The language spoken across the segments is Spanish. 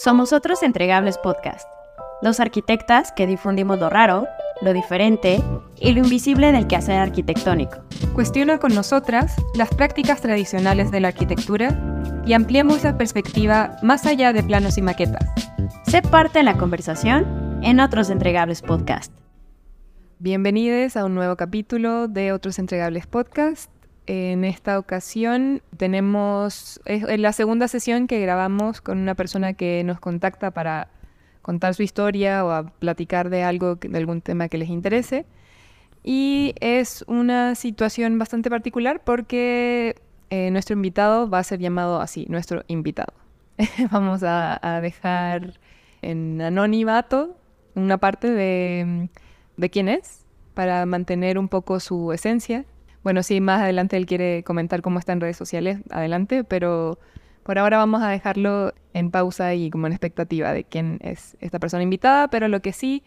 Somos otros entregables podcast, los arquitectas que difundimos lo raro, lo diferente y lo invisible del quehacer arquitectónico. Cuestiona con nosotras las prácticas tradicionales de la arquitectura y ampliemos la perspectiva más allá de planos y maquetas. Sé parte de la conversación en otros entregables podcast. Bienvenidos a un nuevo capítulo de Otros Entregables Podcast. En esta ocasión tenemos es la segunda sesión que grabamos con una persona que nos contacta para contar su historia o a platicar de algo, de algún tema que les interese. Y es una situación bastante particular porque eh, nuestro invitado va a ser llamado así, nuestro invitado. Vamos a, a, dejar en anonimato una parte de, de quién es para mantener un poco su esencia bueno, sí, más adelante él quiere comentar cómo está en redes sociales, adelante, pero por ahora vamos a dejarlo en pausa y como en expectativa de quién es esta persona invitada, pero lo que sí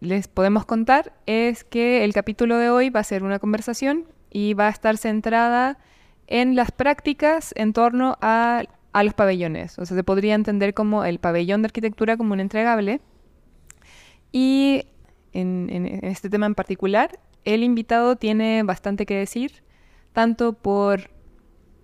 les podemos contar es que el capítulo de hoy va a ser una conversación y va a estar centrada en las prácticas en torno a, los pabellones. O sea, se podría entender como el pabellón de arquitectura como un entregable. Y en este tema en particular, el invitado tiene bastante que decir, tanto por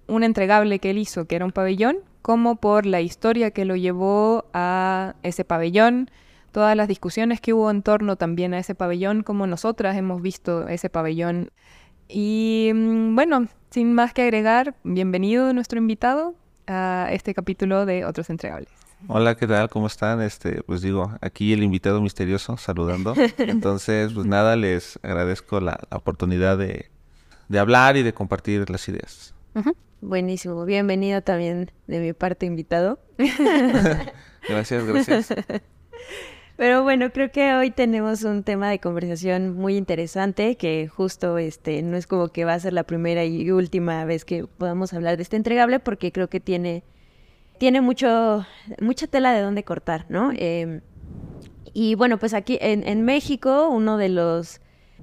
un entregable que él hizo, que era un pabellón, como por la historia que lo llevó a ese pabellón, todas las discusiones que hubo en torno también a ese pabellón, como nosotras hemos visto ese pabellón. Y mm, bueno, sin más que agregar, bienvenido nuestro invitado a este capítulo de Otros Entregables. Hola, ¿qué tal? ¿Cómo están? Este, pues digo, aquí el invitado misterioso saludando. Entonces, pues nada, les agradezco la, la oportunidad de, de, hablar y de compartir las ideas. Uh -huh. Buenísimo, bienvenido también de mi parte invitado. gracias, gracias. Pero bueno, creo que hoy tenemos un tema de conversación muy interesante que justo este no es como que va a ser la primera y última vez que podamos hablar de este entregable porque creo que tiene tiene mucho, mucha tela de dónde cortar, ¿no? Eh, y bueno, pues aquí en, en, México, uno de los,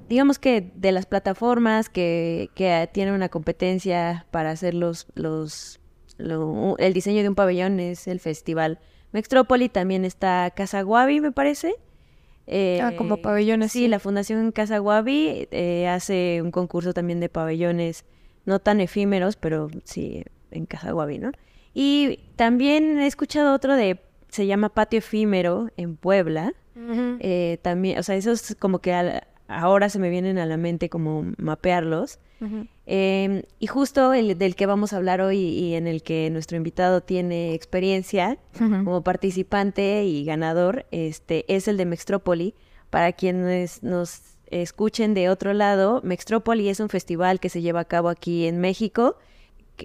digamos que de las plataformas que, que tienen una competencia para hacer los, los, lo, el diseño de un pabellón es el festival Mextrópoli, también está Casa Guavi, me parece. Eh, ah, como pabellones. Sí, sí, la Fundación Casa Guavi eh, hace un concurso también de pabellones, no tan efímeros, pero sí en Casa Guavi, ¿no? Y también he escuchado otro de, se llama Patio Efímero en Puebla. Uh -huh. eh, también, o sea, esos como que ahora se me vienen a la mente como mapearlos. Uh -huh. eh, y justo el del que vamos a hablar hoy y en el que nuestro invitado tiene experiencia uh -huh. como participante y ganador, este, es el de Mextrópoli. Para quienes nos escuchen de otro lado, Mextrópoli es un festival que se lleva a cabo aquí en México,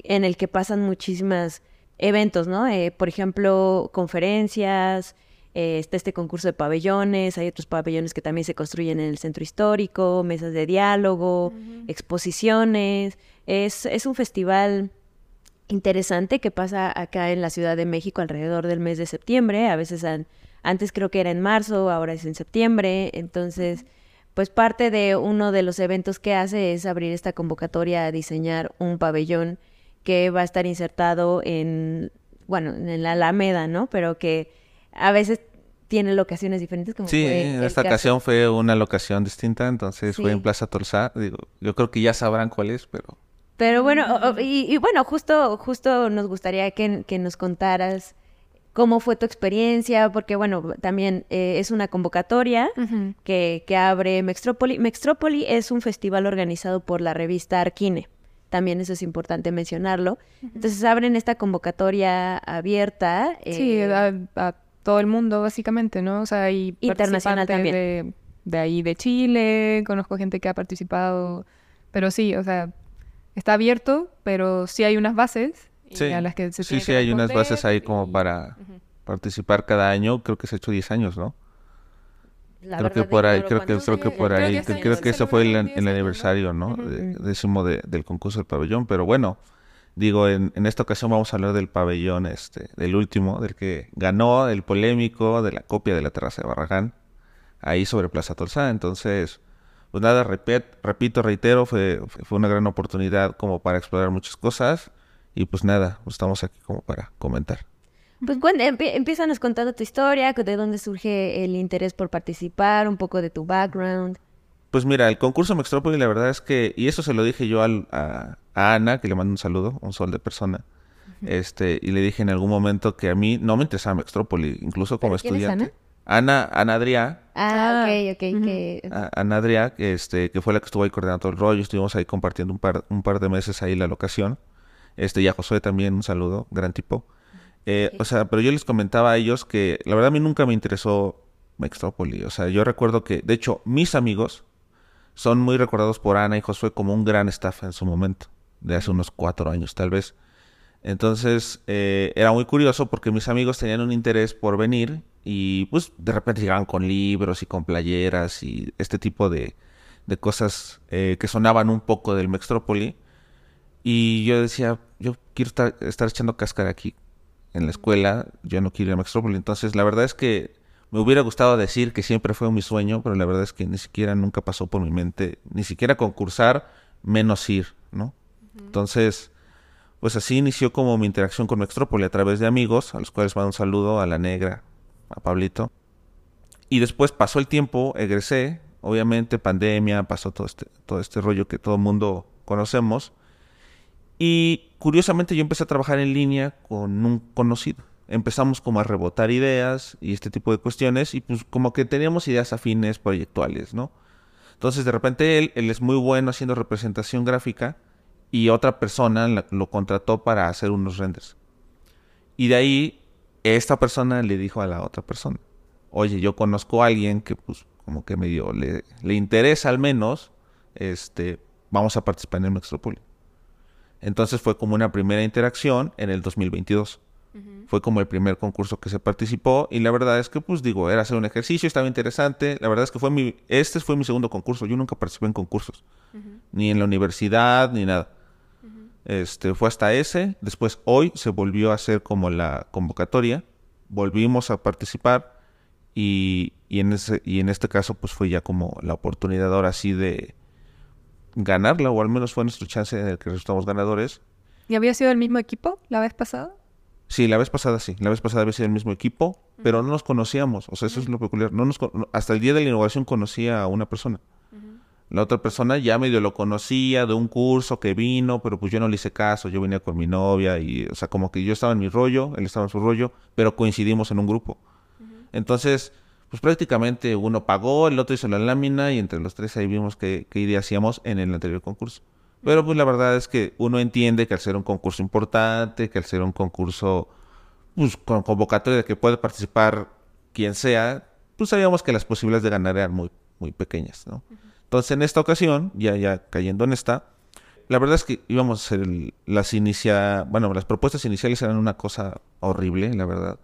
en el que pasan muchísimas eventos, ¿no? Eh, por ejemplo, conferencias, eh, está este concurso de pabellones, hay otros pabellones que también se construyen en el centro histórico, mesas de diálogo, uh -huh. exposiciones. Es, es un festival interesante que pasa acá en la Ciudad de México alrededor del mes de septiembre, a veces an, antes creo que era en marzo, ahora es en septiembre, entonces... Pues parte de uno de los eventos que hace es abrir esta convocatoria a diseñar un pabellón que va a estar insertado en, bueno, en la Alameda, ¿no? Pero que a veces tiene locaciones diferentes. Como sí, en esta caso. ocasión fue una locación distinta, entonces sí. fue en Plaza Tolsá. Digo, yo creo que ya sabrán cuál es, pero... Pero bueno, y, y bueno, justo, justo nos gustaría que, que, nos contaras cómo fue tu experiencia, porque bueno, también eh, es una convocatoria uh -huh. que, que abre Mextrópoli. Mextrópoli es un festival organizado por la revista Arquine también eso es importante mencionarlo. Entonces abren esta convocatoria abierta. Sí, eh, a, a, todo el mundo básicamente, ¿no? O sea, hay internacional también. De, de, ahí de Chile, conozco gente que ha participado, pero sí, o sea, está abierto, pero sí hay unas bases sí. a las que se Sí, sí, hay unas bases ahí como para uh -huh. participar cada año, creo que se ha hecho 10 años, ¿no? La creo que por ahí, creo que, creo que por ahí, creo que, eso fue el, el aniversario, ¿no? Décimo de, del concurso del pabellón, pero bueno, digo, en, en, esta ocasión vamos a hablar del pabellón, este, del último, del que ganó, el polémico, de la copia de la terraza de Barragán, ahí sobre Plaza Tolsá, entonces, pues nada, repet, repito, reitero, fue, fue una gran oportunidad como para explorar muchas cosas, y pues nada, pues estamos aquí como para comentar. Pues bueno, empiezanos contando tu historia, de dónde surge el interés por participar, un poco de tu background. Pues mira, el concurso Mextrópoli, la verdad es que, y eso se lo dije yo a, Ana, que le mando un saludo, un sol de persona, este, y le dije en algún momento que a mí no me interesaba Mextrópoli, incluso como estudiante. Ana, Ana Adrià. Ah, ok, ok. Ana Adrià, este, que fue la que estuvo ahí coordinando todo el rollo, estuvimos ahí compartiendo un par, un par de meses ahí la locación. Este, y a Josué también un saludo, gran tipo. Eh, o sea, pero yo les comentaba a ellos que la verdad a mí nunca me interesó Mextrópoli. O sea, yo recuerdo que, de hecho, mis amigos son muy recordados por Ana y Josué como un gran staff en su momento, de hace unos cuatro años tal vez. Entonces, eh, era muy curioso porque mis amigos tenían un interés por venir y pues de repente llegaban con libros y con playeras y este tipo de, de cosas eh, que sonaban un poco del Mextrópoli. Y yo decía, yo quiero estar, estar echando cáscara aquí en la escuela, yo no quiero ir a Mextrópoli. Entonces, la verdad es que me hubiera gustado decir que siempre fue mi sueño, pero la verdad es que ni siquiera nunca pasó por mi mente, ni siquiera concursar, menos ir, ¿no? Entonces, pues así inició como mi interacción con Mextrópoli a través de amigos, a los cuales mando un saludo, a la negra, a Pablito. Y después pasó el tiempo, egresé, obviamente pandemia, pasó todo este, todo este rollo que todo el mundo conocemos. Y curiosamente yo empecé a trabajar en línea con un conocido. Empezamos como a rebotar ideas y este tipo de cuestiones y pues como que teníamos ideas afines proyectuales, ¿no? Entonces de repente él, es muy bueno haciendo representación gráfica y otra persona lo contrató para hacer unos renders. Y de ahí esta persona le dijo a la otra persona, oye, yo conozco a alguien que pues como que medio le, le interesa al menos, este, vamos a participar en el Mextropoli. Entonces fue como una primera interacción en el 2022. Fue como el primer concurso que se participó y la verdad es que pues digo, era hacer un ejercicio, estaba interesante. La verdad es que fue mi, este fue mi segundo concurso. Yo nunca participé en concursos, ni en la universidad, ni nada. Este, fue hasta ese. Después hoy se volvió a hacer como la convocatoria. Volvimos a participar y, en, ese, y en este caso pues fue ya como la oportunidad ahora sí de ganarla o al menos fue nuestro chance en el que resultamos ganadores. ¿Y había sido el mismo equipo la vez pasada? Sí, la vez pasada sí. La vez pasada había sido el mismo equipo, pero no nos conocíamos. O sea, eso es lo peculiar. No nos, hasta el día de la inauguración conocía a una persona. La otra persona ya medio lo conocía de un curso que vino, pero pues yo no le hice caso, yo venía con mi novia y, o sea, como que yo estaba en mi rollo, él estaba en su rollo, pero coincidimos en un grupo. Entonces, pues prácticamente uno pagó, el otro hizo la lámina y entre los tres ahí vimos qué, qué idea hacíamos en el anterior concurso. Pero pues la verdad es que uno entiende que al ser un concurso importante, que al ser un concurso pues, con convocatoria de que puede participar quien sea, pues sabíamos que las posibilidades de ganar eran muy, muy pequeñas, ¿no? Entonces, en esta ocasión, ya, ya cayendo en esta, la verdad es que íbamos a hacer las inicia, bueno, las propuestas iniciales eran una cosa horrible, la verdad.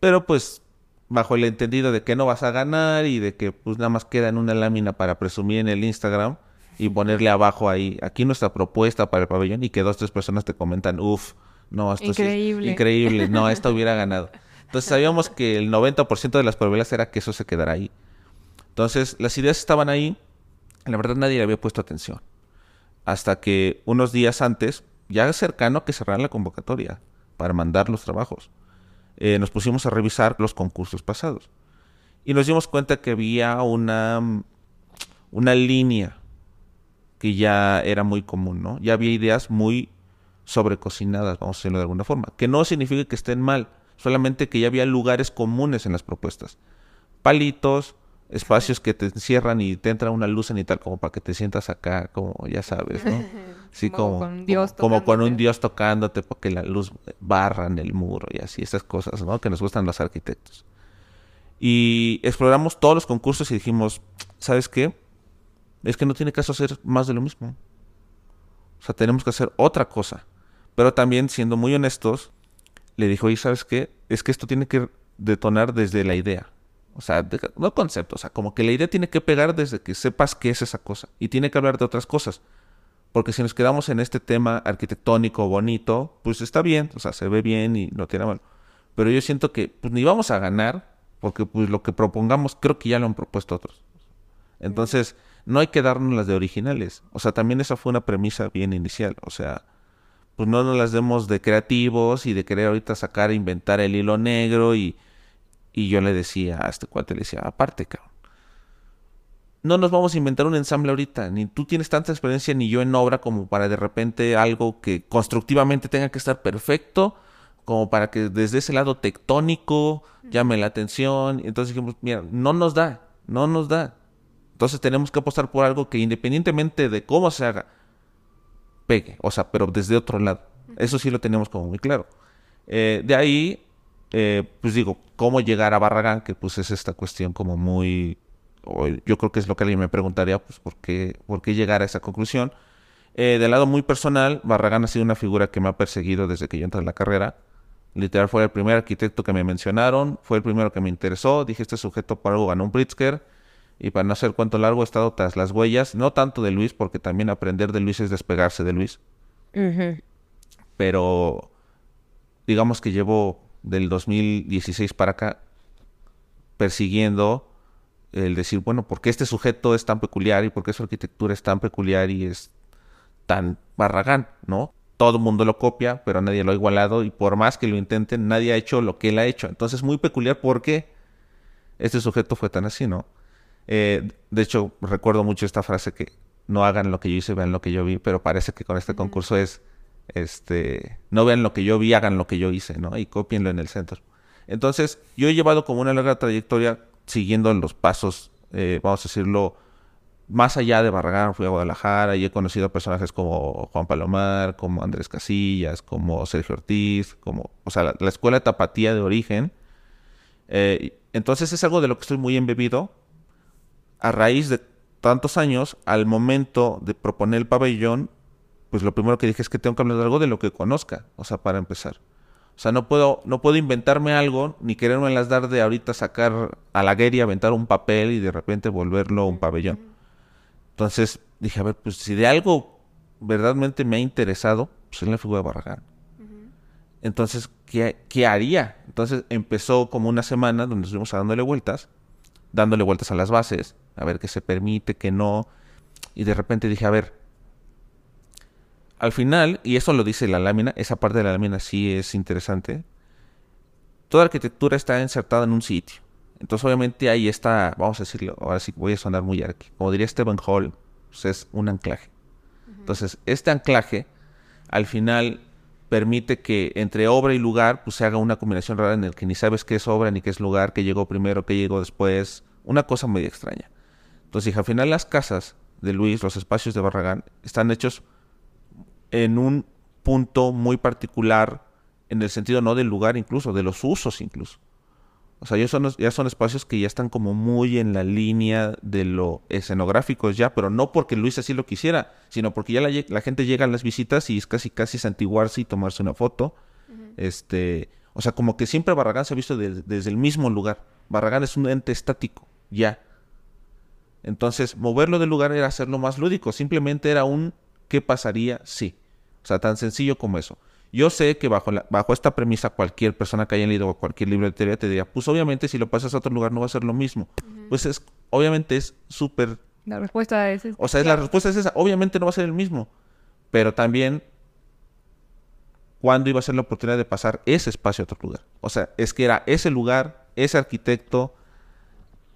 Pero pues bajo el entendido de que no vas a ganar y de que pues nada más queda en una lámina para presumir en el Instagram y ponerle abajo ahí, aquí nuestra propuesta para el pabellón y que dos, tres personas te comentan, uff, no, esto increíble. es increíble, no, esto hubiera ganado. Entonces sabíamos que el 90% de las probabilidades era que eso se quedara ahí. Entonces las ideas estaban ahí, la verdad nadie le había puesto atención. Hasta que unos días antes, ya cercano a que cerraran la convocatoria para mandar los trabajos, eh, nos pusimos a revisar los concursos pasados. Y nos dimos cuenta que había una, una línea que ya era muy común, ¿no? Ya había ideas muy sobrecocinadas, vamos a decirlo de alguna forma. Que no significa que estén mal, solamente que ya había lugares comunes en las propuestas. Palitos, espacios que te encierran y te entra una luz en y tal, como para que te sientas acá, como ya sabes, ¿no? Sí, como, con, como, con un Dios tocándote porque la luz barra en el muro y así, esas cosas, ¿no? Que nos gustan los arquitectos. Y exploramos todos los concursos y dijimos, ¿sabes qué? Es que no tiene caso hacer más de lo mismo. O sea, tenemos que hacer otra cosa. Pero también, siendo muy honestos, le dijo, ¿y sabes qué? Es que esto tiene que detonar desde la idea. O sea, no concepto, o sea, como que la idea tiene que pegar desde que sepas qué es esa cosa y tiene que hablar de otras cosas. Porque si nos quedamos en este tema arquitectónico bonito, pues está bien, o sea, se ve bien y no tiene mal. Pero yo siento que pues ni vamos a ganar, porque pues lo que propongamos creo que ya lo han propuesto otros. Entonces, no hay que darnos las de originales. O sea, también esa fue una premisa bien inicial. O sea, pues no nos las demos de creativos y de querer ahorita sacar, inventar el hilo negro y, y yo le decía a este cuate, le decía, aparte, cabrón, no nos vamos a inventar un ensamble ahorita, ni tú tienes tanta experiencia ni yo en obra como para de repente algo que constructivamente tenga que estar perfecto, como para que desde ese lado tectónico llame la atención. Entonces dijimos, mira, no nos da, no nos da. Entonces tenemos que apostar por algo que independientemente de cómo se haga, pegue, o sea, pero desde otro lado. Eso sí lo tenemos como muy claro. Eh, de ahí, eh, pues digo, cómo llegar a Barragán, que pues es esta cuestión como muy yo creo que es lo que alguien me preguntaría, pues, ¿por qué, por qué llegar a esa conclusión? Eh, del lado muy personal, Barragán ha sido una figura que me ha perseguido desde que yo entré en la carrera. Literal fue el primer arquitecto que me mencionaron, fue el primero que me interesó. Dije, este sujeto por algo ganó un Pritzker. Y para no hacer cuento largo, he estado tras las huellas, no tanto de Luis, porque también aprender de Luis es despegarse de Luis. Pero digamos que llevo del 2016 para acá persiguiendo el decir, bueno, ¿por qué este sujeto es tan peculiar y por qué su arquitectura es tan peculiar y es tan barragán, ¿no? Todo el mundo lo copia, pero nadie lo ha igualado y por más que lo intenten, nadie ha hecho lo que él ha hecho. Entonces, muy peculiar porque este sujeto fue tan así, ¿no? Eh, de hecho, recuerdo mucho esta frase que no hagan lo que yo hice, vean lo que yo vi, pero parece que con este concurso es, este, no vean lo que yo vi, hagan lo que yo hice, ¿no? Y copienlo en el centro. Entonces, yo he llevado como una larga trayectoria siguiendo los pasos, eh, vamos a decirlo, más allá de Barragán, fui a Guadalajara y he conocido personajes como Juan Palomar, como Andrés Casillas, como Sergio Ortiz, como, o sea, la, escuela de tapatía de origen. Eh, entonces es algo de lo que estoy muy embebido. A raíz de tantos años, al momento de proponer el pabellón, pues lo primero que dije es que tengo que hablar de algo de lo que conozca, o sea, para empezar. O sea, no puedo, no puedo inventarme algo, ni quererme las dar de ahorita sacar a la guerra, aventar un papel y de repente volverlo un pabellón. Entonces dije, a ver, pues si de algo verdaderamente me ha interesado, pues es la figura de Barragán. Entonces, ¿qué, ¿qué, haría? Entonces empezó como una semana donde estuvimos dándole vueltas, dándole vueltas a las bases, a ver qué se permite, qué no. Y de repente dije, a ver, al final, y eso lo dice la lámina, esa parte de la lámina sí es interesante, toda arquitectura está insertada en un sitio. Entonces, obviamente, ahí está, vamos a decirlo, ahora sí voy a sonar muy arqui. Como diría Stephen Hall, pues es un anclaje. Entonces, este anclaje, al final, permite que entre obra y lugar, pues se haga una combinación rara en el que ni sabes qué es obra, ni qué es lugar, qué llegó primero, qué llegó después. Una cosa muy extraña. Entonces, al final, las casas de Luis, los espacios de Barragán, están hechos en un punto muy particular, en el sentido no del lugar incluso, de los usos incluso. O sea, ya son, ya son espacios que ya están como muy en la línea de lo escenográfico ya, pero no porque Luis así lo quisiera, sino porque ya la, gente llega a las visitas y es casi casi santiguarse y tomarse una foto. Este, o sea, como que siempre Barragán se ha visto desde el mismo lugar. Barragán es un ente estático, ya. Entonces, moverlo del lugar era hacerlo más lúdico, simplemente era un ¿qué pasaría si? O sea, tan sencillo como eso. Yo sé que bajo, bajo esta premisa cualquier persona que haya leído cualquier libro de teoría te diría, pues obviamente si lo pasas a otro lugar no va a ser lo mismo. Pues es, obviamente es súper... La respuesta es esa. O sea, la respuesta es esa. Obviamente no va a ser el mismo. Pero también, ¿cuándo iba a ser la oportunidad de pasar ese espacio a otro lugar? O sea, es que era ese lugar, ese arquitecto,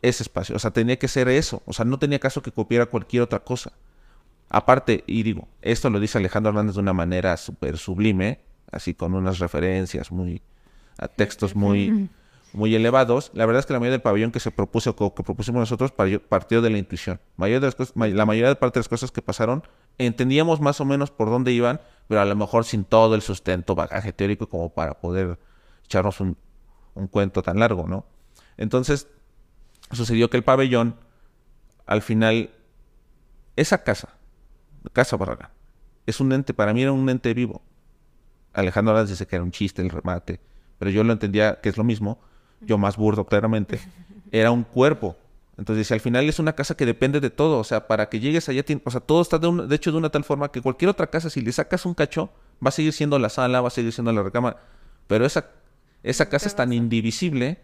ese espacio. O sea, tenía que ser eso. O sea, no tenía caso que copiara cualquier otra cosa. Aparte, y digo, esto lo dice Alejandro Hernández de una manera súper sublime, así con unas referencias muy, a textos muy, muy elevados. La verdad es que la mayoría del pabellón que se propuso, que propusimos nosotros, partió de la intuición. La mayoría de parte de las cosas que pasaron, entendíamos más o menos por dónde iban, pero a lo mejor sin todo el sustento, bagaje teórico como para poder echarnos un, un cuento tan largo, ¿no? Entonces, sucedió que el pabellón, al final, esa casa, Casa Barragán. Es un ente, para mí era un ente vivo. Alejandro Arás dice que era un chiste el remate, pero yo lo entendía que es lo mismo, yo más burdo claramente. Era un cuerpo. Entonces, al final es una casa que depende de todo, o sea, para que llegues allá, o sea, todo está de, de hecho de una tal forma que cualquier otra casa, si le sacas un cacho, va a seguir siendo la sala, va a seguir siendo la recámara, pero esa, esa casa es tan indivisible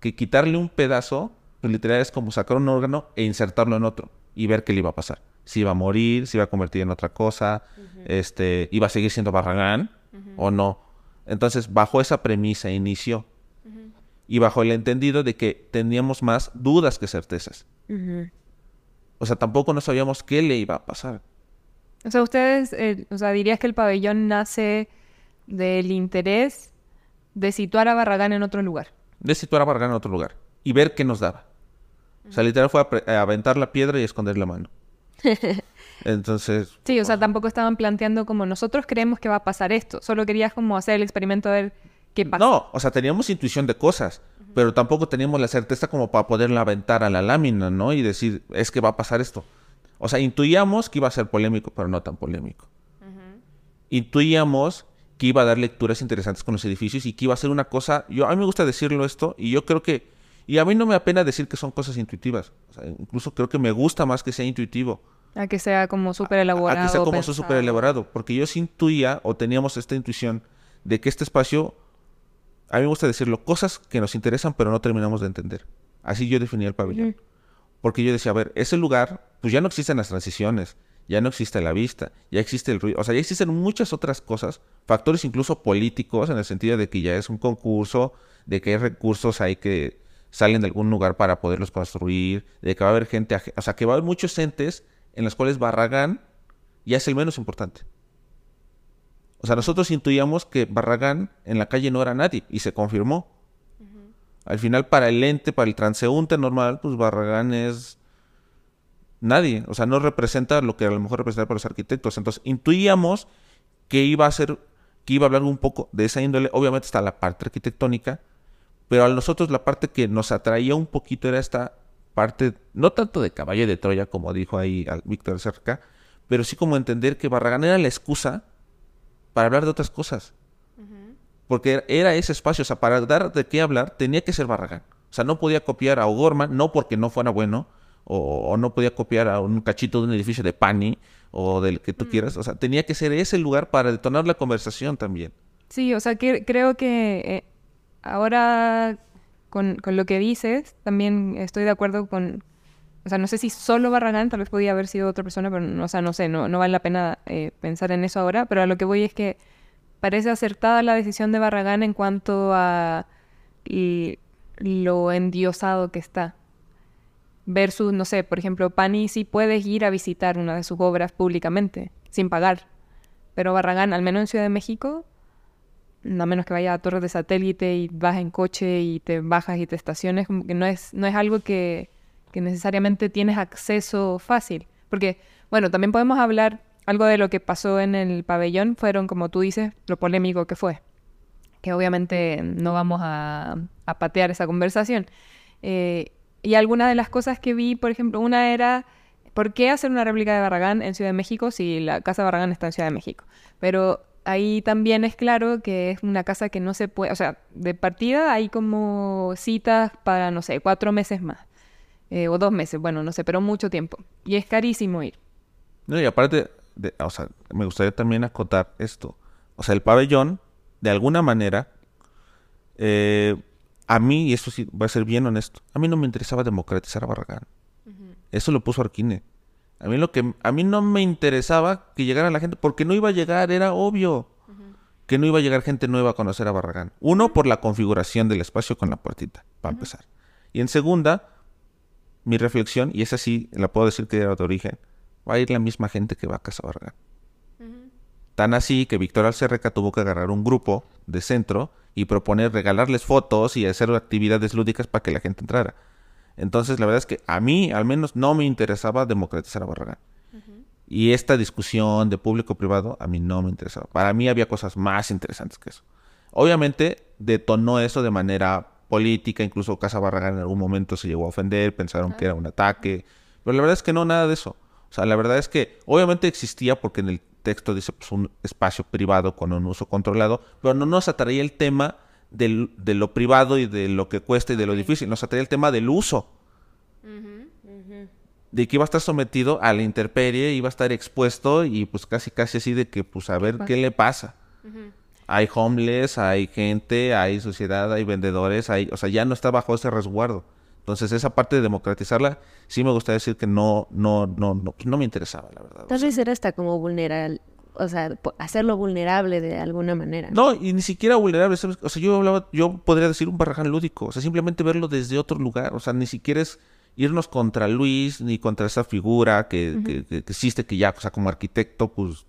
que quitarle un pedazo, pues literal es como sacar un órgano e insertarlo en otro y ver qué le iba a pasar. Si iba a morir, si iba a convertir en otra cosa, este, iba a seguir siendo Barragán o no. Entonces, bajo esa premisa inició. Y bajo el entendido de que teníamos más dudas que certezas. O sea, tampoco no sabíamos qué le iba a pasar. O sea, ustedes, eh, o sea, dirías que el pabellón nace del interés de situar a Barragán en otro lugar. De situar a Barragán en otro lugar y ver qué nos daba. O sea, literal fue a, aventar la piedra y esconder la mano. Entonces. Sí, o sea, tampoco estaban planteando como nosotros creemos que va a pasar esto. Solo querías como hacer el experimento a ver qué pasa. No, o sea, teníamos intuición de cosas, pero tampoco teníamos la certeza como para poderla aventar a la lámina, ¿no? Y decir, es que va a pasar esto. O sea, intuíamos que iba a ser polémico, pero no tan polémico. Intuíamos que iba a dar lecturas interesantes con los edificios y que iba a ser una cosa. Yo, a mí me gusta decirlo esto, y yo creo que y a mí no me apena decir que son cosas intuitivas. incluso creo que me gusta más que sea intuitivo. A que sea como súper elaborado. A, que sea como súper elaborado. Porque yo sí intuía o teníamos esta intuición de que este espacio, a mí me gusta decirlo, cosas que nos interesan pero no terminamos de entender. Así yo definía el pabellón. Porque yo decía, a ver, ese lugar, pues ya no existen las transiciones, ya no existe la vista, ya existe el ruido, o sea, ya existen muchas otras cosas, factores incluso políticos, en el sentido de que ya es un concurso, de que hay recursos hay que salen de algún lugar para poderlos construir, de que va a haber gente, o sea, que va a haber muchos entes en los cuales Barragán ya es el menos importante. O sea, nosotros intuíamos que Barragán en la calle no era nadie y se confirmó. Al final, para el ente, para el transeúnte normal, pues Barragán es nadie. O sea, no representa lo que a lo mejor representa para los arquitectos. Entonces, intuíamos que iba a ser, que iba a hablar un poco de esa índole. Obviamente está la parte arquitectónica, pero a nosotros la parte que nos atraía un poquito era esta parte, no tanto de caballo de Troya, como dijo ahí Víctor Cerca, pero sí como entender que Barragán era la excusa para hablar de otras cosas. Porque era ese espacio, o sea, para dar de qué hablar tenía que ser Barragán. O sea, no podía copiar a O'Gorman, no porque no fuera bueno, o, no podía copiar a un cachito de un edificio de Pani, o del que tú mm. quieras. O sea, tenía que ser ese lugar para detonar la conversación también. Sí, o sea, que, creo que eh, ahora con, lo que dices, también estoy de acuerdo con, o sea, no sé si solo Barragán, tal vez podía haber sido otra persona, pero no, no sé, no, vale la pena eh, pensar en eso ahora, pero a lo que voy es que parece acertada la decisión de Barragán en cuanto a lo endiosado que está. Versus, no sé, por ejemplo, Pani sí puedes ir a visitar una de sus obras públicamente, sin pagar. Pero Barragán, al menos en Ciudad de México, a menos que vaya a torres de satélite y vas en coche y te bajas y te estaciones, como que no es, no es algo que, necesariamente tienes acceso fácil. Porque, bueno, también podemos hablar algo de lo que pasó en el pabellón, fueron, como tú dices, lo polémico que fue. Que obviamente no vamos a, patear esa conversación. Eh, y algunas de las cosas que vi, por ejemplo, una era, ¿por qué hacer una réplica de Barragán en Ciudad de México si la casa de Barragán está en Ciudad de México? Pero ahí también es claro que es una casa que no se puede, o sea, de partida hay como citas para, no sé, cuatro meses más. Eh, o dos meses, bueno, no sé, pero mucho tiempo. Y es carísimo ir. No, y aparte, de, o sea, me gustaría también acotar esto. O sea, el pabellón, de alguna manera, eh, a mí, y esto sí va a ser bien honesto, a mí no me interesaba democratizar a Barragán. Eso lo puso Arquine. A mí lo que a mí no me interesaba que llegara la gente porque no iba a llegar, era obvio que no iba a llegar gente nueva a conocer a Barragán. Uno por la configuración del espacio con la puertita, para empezar. Y en segunda, mi reflexión y esa sí la puedo decir que era de origen, va a ir la misma gente que va a Casa Barragán. Tan así que Víctor Alcerreca tuvo que agarrar un grupo de centro y proponer regalarles fotos y hacer actividades lúdicas para que la gente entrara. Entonces, la verdad es que a mí, al menos, no me interesaba democratizar a Barragán. Y esta discusión de público-privado, a mí no me interesaba. Para mí había cosas más interesantes que eso. Obviamente, detonó eso de manera política, incluso Casa Barragán en algún momento se llegó a ofender, pensaron que era un ataque, pero la verdad es que no, nada de eso. O sea, la verdad es que obviamente existía porque en el texto dice pues, un espacio privado con un uso controlado, pero no nos atraía el tema de lo privado y de lo que cuesta y de lo difícil. Nos atrae el tema del uso. De que iba a estar sometido a la intemperie, iba a estar expuesto y pues casi casi así de que pues a ver qué le pasa. Hay homeless, hay gente, hay sociedad, hay vendedores, hay, o sea, ya no está bajo ese resguardo. Entonces, esa parte de democratizarla, sí me gustaría decir que no, no, no, no, no me interesaba, la verdad. Tal vez era hasta como vulnerar, o sea, hacerlo vulnerable de alguna manera. No, y ni siquiera vulnerable, O sea, yo hablaba, yo podría decir un barragán lúdico, o sea, simplemente verlo desde otro lugar, o sea, ni siquiera es irnos contra Luis ni contra esa figura que, que, existe, que ya, o sea, como arquitecto, pues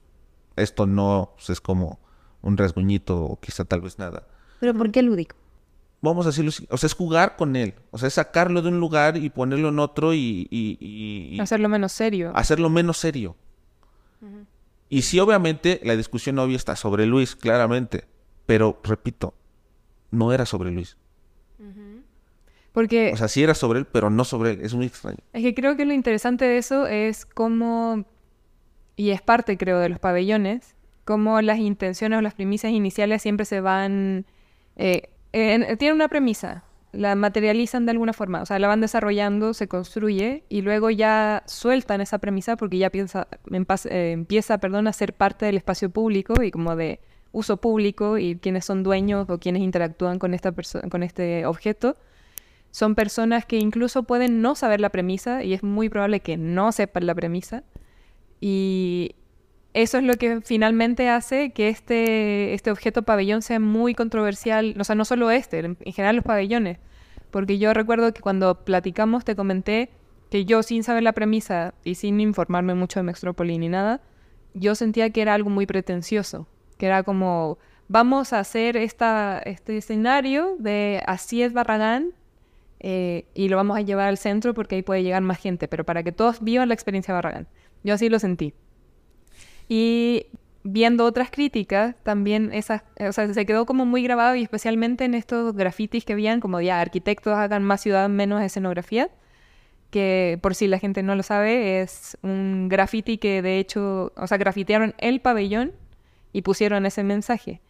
esto no pues, es como un rasguñito o quizá tal vez nada. ¿Pero por qué lúdico? Vamos a decirlo o sea, es jugar con él, o sea, es sacarlo de un lugar y ponerlo en otro y... y, hacerlo menos serio. Hacerlo menos serio. Y sí, obviamente, la discusión obvia está sobre Luis, claramente, pero, repito, no era sobre Luis. Porque... O sea, sí era sobre él, pero no sobre él. Es muy extraño. Es que creo que lo interesante de eso es cómo, y es parte creo de los pabellones, cómo las intenciones o las premisas iniciales siempre se van... Eh, tienen una premisa, la materializan de alguna forma, o sea, la van desarrollando, se construye y luego ya sueltan esa premisa porque ya piensa, eh, empieza perdón, a ser parte del espacio público y como de uso público y quienes son dueños o quienes interactúan con, esta con este objeto son personas que incluso pueden no saber la premisa y es muy probable que no sepan la premisa. Y eso es lo que finalmente hace que este, este objeto pabellón sea muy controversial. O sea, no solo este, en general los pabellones. Porque yo recuerdo que cuando platicamos te comenté que yo sin saber la premisa y sin informarme mucho de Mextrópoli ni nada, yo sentía que era algo muy pretencioso. Que era como, vamos a hacer este escenario de así es Barragán eh, y lo vamos a llevar al centro porque ahí puede llegar más gente, pero para que todos vivan la experiencia Barragán. Yo así lo sentí. Y viendo otras críticas, también esas, o sea, se quedó como muy grabado y especialmente en estos grafitis que habían, como ya arquitectos hagan más ciudad, menos escenografía, que por si la gente no lo sabe, es un graffiti que de hecho, o sea, grafitearon el pabellón y pusieron ese mensaje.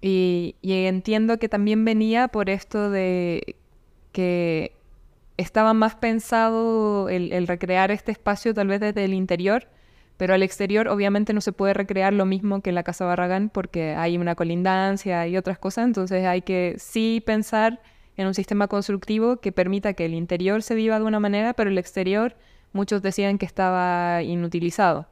y entiendo que también venía por esto de que estaba más pensado el, recrear este espacio tal vez desde el interior, pero al exterior obviamente no se puede recrear lo mismo que en la Casa Barragán porque hay una colindancia y otras cosas, entonces hay que sí pensar en un sistema constructivo que permita que el interior se viva de una manera, pero el exterior muchos decían que estaba inutilizado.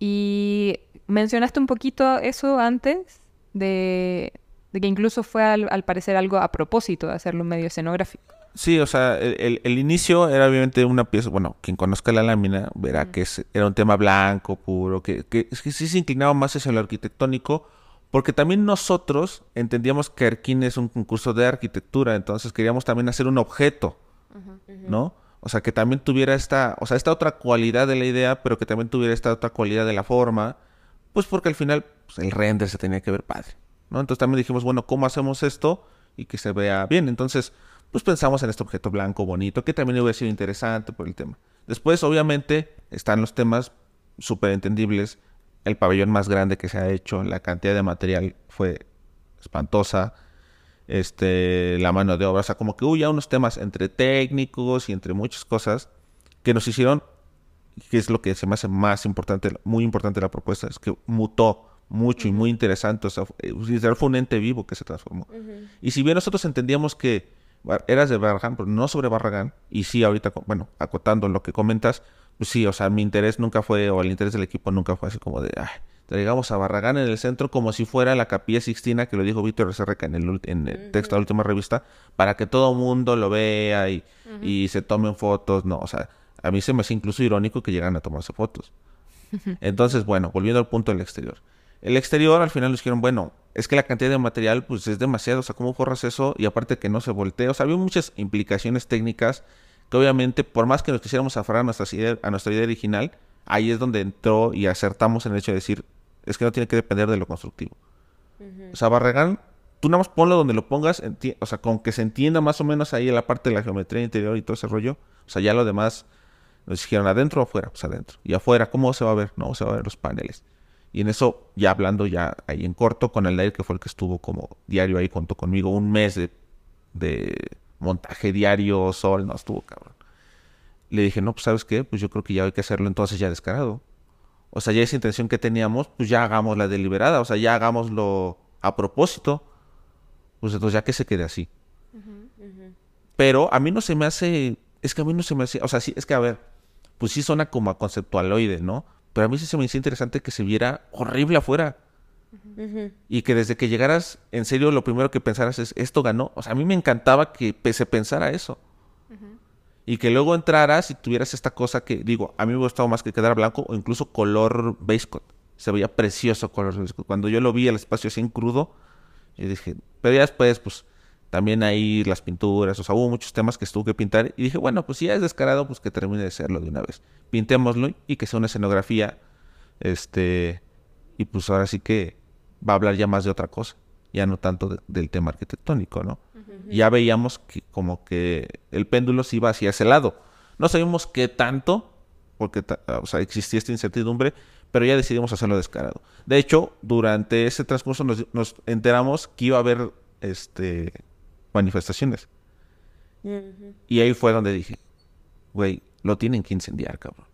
Y mencionaste un poquito eso antes de, de que incluso fue al, parecer algo a propósito de hacerlo medio escenográfico. Sí, o sea, el, inicio era obviamente una pieza, bueno, quien conozca la lámina verá que era un tema blanco, puro, que, que, sí se inclinaba más hacia lo arquitectónico, porque también nosotros entendíamos que Arquín es un concurso de arquitectura, entonces queríamos también hacer un objeto, ¿no? O sea, que también tuviera esta, o sea, esta otra cualidad de la idea, pero que también tuviera esta otra cualidad de la forma, pues porque al final pues, el render se tenía que ver padre. Entonces también dijimos, bueno, ¿cómo hacemos esto y que se vea bien? Entonces, pues pensamos en este objeto blanco bonito, que también hubiera sido interesante por el tema. Después, obviamente, están los temas súper entendibles. El pabellón más grande que se ha hecho, la cantidad de material fue espantosa. Este, la mano de obra, o sea, como que hubo ya unos temas entre técnicos y entre muchas cosas que nos hicieron, que es lo que se me hace más importante, muy importante la propuesta, es que mutó mucho y muy interesante. O sea, eh, fue un ente vivo que se transformó. Y si bien nosotros entendíamos que eras de Barragán, pero no sobre Barragán, y sí, ahorita, bueno, acotando lo que comentas, pues sí, o sea, mi interés nunca fue, o el interés del equipo nunca fue así como de, ay, traigamos a Barragán en el centro como si fuera la capilla Sixtina, que lo dijo Víctor Recerreca en el, en el texto de la última revista, para que todo mundo lo vea y, y se tomen fotos. No, o sea, a mí se me hace incluso irónico que llegan a tomarse fotos. Entonces, bueno, volviendo al punto del exterior. El exterior al final nos dijeron, bueno, es que la cantidad de material pues es demasiado, o sea, ¿cómo forras eso? Y aparte que no se voltea, o sea, había muchas implicaciones técnicas que obviamente por más que nos quisiéramos aferrar a nuestra idea, a nuestra idea original, ahí es donde entró y acertamos en el hecho de decir, es que no tiene que depender de lo constructivo. O sea, Barragán, tú nada más ponlo donde lo pongas, o sea, con que se entienda más o menos ahí la parte de la geometría interior y todo ese rollo, o sea, ya lo demás nos dijeron adentro o afuera, pues adentro. Y afuera, ¿cómo se va a ver? No, se va a ver los paneles. Y en eso, ya hablando ya ahí en corto, con el Dair, que fue el que estuvo como diario ahí, contó conmigo un mes de, montaje diario, sol, no, estuvo cabrón. Le dije, no, pues sabes qué, pues yo creo que ya hay que hacerlo entonces ya descarado. O sea, ya esa intención que teníamos, pues ya hagamos la deliberada, o sea, ya hagámoslo a propósito. Pues entonces ya que se quede así. Pero a mí no se me hace, es que a mí no se me hace, o sea, sí, es que a ver, pues sí suena como a conceptualoide, ¿no? Pero a mí sí se me hizo interesante que se viera horrible afuera. Y que desde que llegaras, en serio, lo primero que pensaras es, esto ganó. O sea, a mí me encantaba que se pensara eso. Y que luego entraras y tuvieras esta cosa que, digo, a mí me gustaba más que quedara blanco o incluso color beige Se veía precioso color beige Cuando yo lo vi el espacio así en crudo, yo dije, pero ya después, pues, también ahí las pinturas, o sea, hubo muchos temas que estuvo que pintar. Y dije, bueno, pues si ya es descarado, pues que termine de serlo de una vez. Pintémoslo y que sea una escenografía, este, y pues ahora sí que va a hablar ya más de otra cosa, ya no tanto del tema arquitectónico, ¿no? Ya veíamos que como que el péndulo se iba hacia ese lado. No sabíamos qué tanto, porque o sea, existía esta incertidumbre, pero ya decidimos hacerlo descarado. De hecho, durante ese transcurso nos, enteramos que iba a haber este manifestaciones. Y ahí fue donde dije, güey, lo tienen que incendiar, cabrón.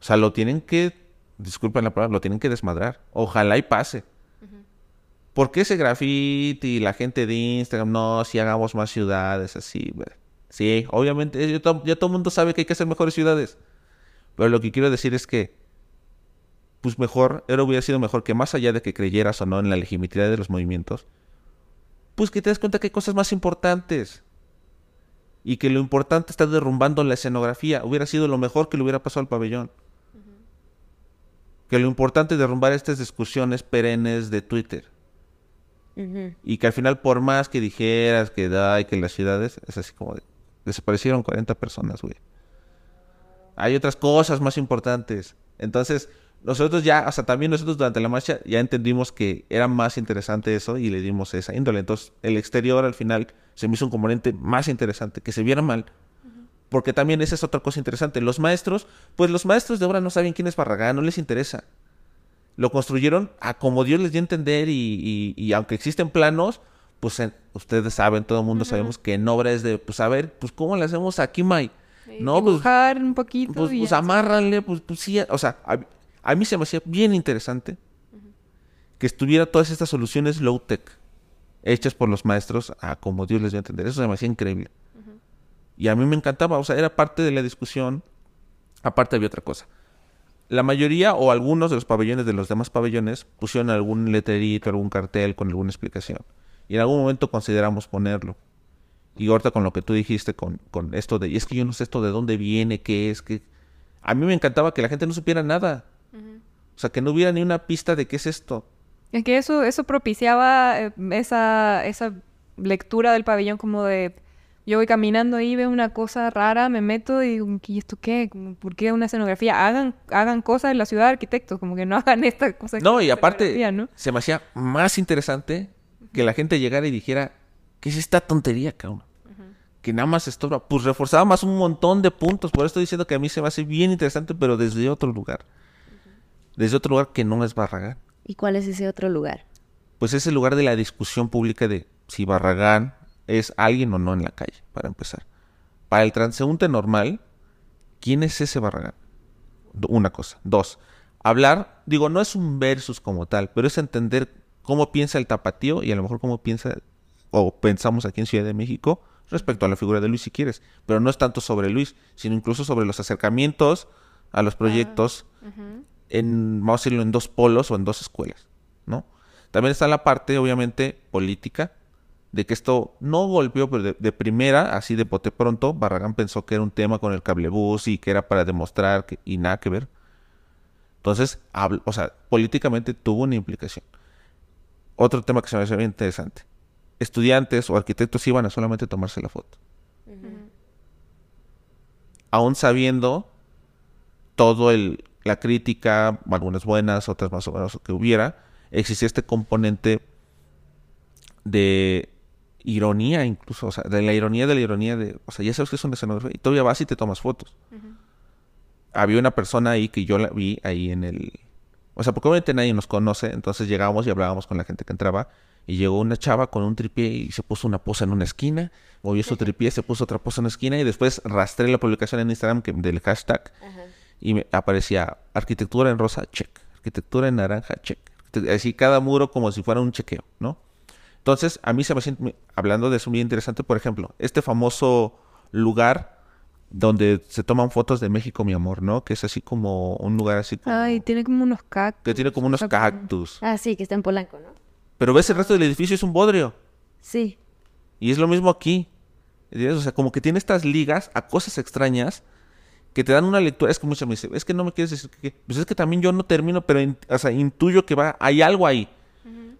O sea, lo tienen que disculpen la palabra, lo tienen que desmadrar. Ojalá y pase. ¿Por qué ese graffiti y la gente de Instagram? No, si hagamos más ciudades así. Sí, obviamente, ya todo, el mundo sabe que hay que hacer mejores ciudades. Pero lo que quiero decir es que, pues mejor, era hubiera sido mejor que más allá de que creyeras o no en la legitimidad de los movimientos, pues que te des cuenta que hay cosas más importantes. Y que lo importante está derrumbando la escenografía. Hubiera sido lo mejor que le hubiera pasado al pabellón que lo importante es derrumbar estas discusiones perennes de Twitter. Y que al final, por más que dijeras que da y que las ciudades, es así como de, desaparecieron 40 personas, güey. Hay otras cosas más importantes. Entonces, nosotros ya, hasta también nosotros durante la marcha ya entendimos que era más interesante eso y le dimos esa índole. Entonces, el exterior al final se me hizo un componente más interesante, que se viera mal, porque también esa es otra cosa interesante. Los maestros, pues los maestros de obra no saben quién es Barragán, no les interesa. Lo construyeron a como Dios les dio a entender y, aunque existen planos, pues ustedes saben, todo el mundo sabemos que en obra es de, pues a ver, pues cómo le hacemos aquí, May. no, pues, un poquito. Pues, pues amárranle, pues, pues sí, o sea, a, mí se me hacía bien interesante que estuviera todas estas soluciones low-tech hechas por los maestros a como Dios les dio a entender. Eso se me hacía increíble. Y a mí me encantaba, o sea, era parte de la discusión. Aparte había otra cosa. La mayoría o algunos de los pabellones de los demás pabellones pusieron algún letrerito, algún cartel con alguna explicación. Y en algún momento consideramos ponerlo. Y ahorita con lo que tú dijiste, con, con esto de, y es que yo no sé esto de dónde viene, qué es, qué... A mí me encantaba que la gente no supiera nada. O sea, que no hubiera ni una pista de qué es esto. Es que eso, eso propiciaba eh, esa, esa lectura del pabellón como de yo voy caminando ahí, veo una cosa rara, me meto y digo, ¿y esto qué? ¿Por qué una escenografía? Hagan, hagan cosas en la ciudad de arquitectos, como que no hagan esta cosa. No, y aparte, se me hacía más interesante que la gente llegara y dijera, ¿qué es esta tontería, cabrón? Que nada más estorba. Pues reforzaba más un montón de puntos. Por eso estoy diciendo que a mí se me hace bien interesante, pero desde otro lugar. Desde otro lugar que no es Barragán. ¿Y cuál es ese otro lugar? Pues es el lugar de la discusión pública de si Barragán es alguien o no en la calle, para empezar. Para el transeúnte normal, ¿quién es ese Barragán? Una cosa. Dos, hablar, digo, no es un versus como tal, pero es entender cómo piensa el tapatío y a lo mejor cómo piensa o pensamos aquí en Ciudad de México respecto a la figura de Luis si quieres, pero no es tanto sobre Luis, sino incluso sobre los acercamientos a los proyectos ah, en, vamos a decirlo, en dos polos o en dos escuelas, ¿no? También está la parte, obviamente, política, de que esto no golpeó, pero de, primera, así de pote pronto, Barragán pensó que era un tema con el cablebús y que era para demostrar que, y nada que ver. Entonces, o sea, políticamente tuvo una implicación. Otro tema que se me hace bien interesante. Estudiantes o arquitectos iban a solamente tomarse la foto. Aún sabiendo todo el, la crítica, algunas buenas, otras más o menos que hubiera, existía este componente de ironía incluso, o sea, de la ironía de la ironía de, o sea, ya sabes que es una escenografía y todavía vas y te tomas fotos. Había una persona ahí que yo la vi ahí en el, o sea, porque obviamente nadie nos conoce, entonces llegábamos y hablábamos con la gente que entraba y llegó una chava con un tripié y se puso una posa en una esquina, movió su tripié, se puso otra posa en una esquina y después rastré la publicación en Instagram que, del hashtag y me aparecía arquitectura en rosa, check, arquitectura en naranja, check. Así cada muro como si fuera un chequeo, ¿no? Entonces, a mí se me siente, hablando de eso muy interesante, por ejemplo, este famoso lugar donde se toman fotos de México, mi amor, ¿no? Que es así como un lugar así como... Ay, tiene como unos cactus. Que tiene como unos cactus. Ah, sí, que está en Polanco, ¿no? Pero ves el resto del edificio es un bodrio. Sí. Y es lo mismo aquí. O sea, como que tiene estas ligas a cosas extrañas que te dan una lectura. Es que muchas me dicen, es que no me quieres decir que... Pues es que también yo no termino, pero o sea, intuyo que va, hay algo ahí.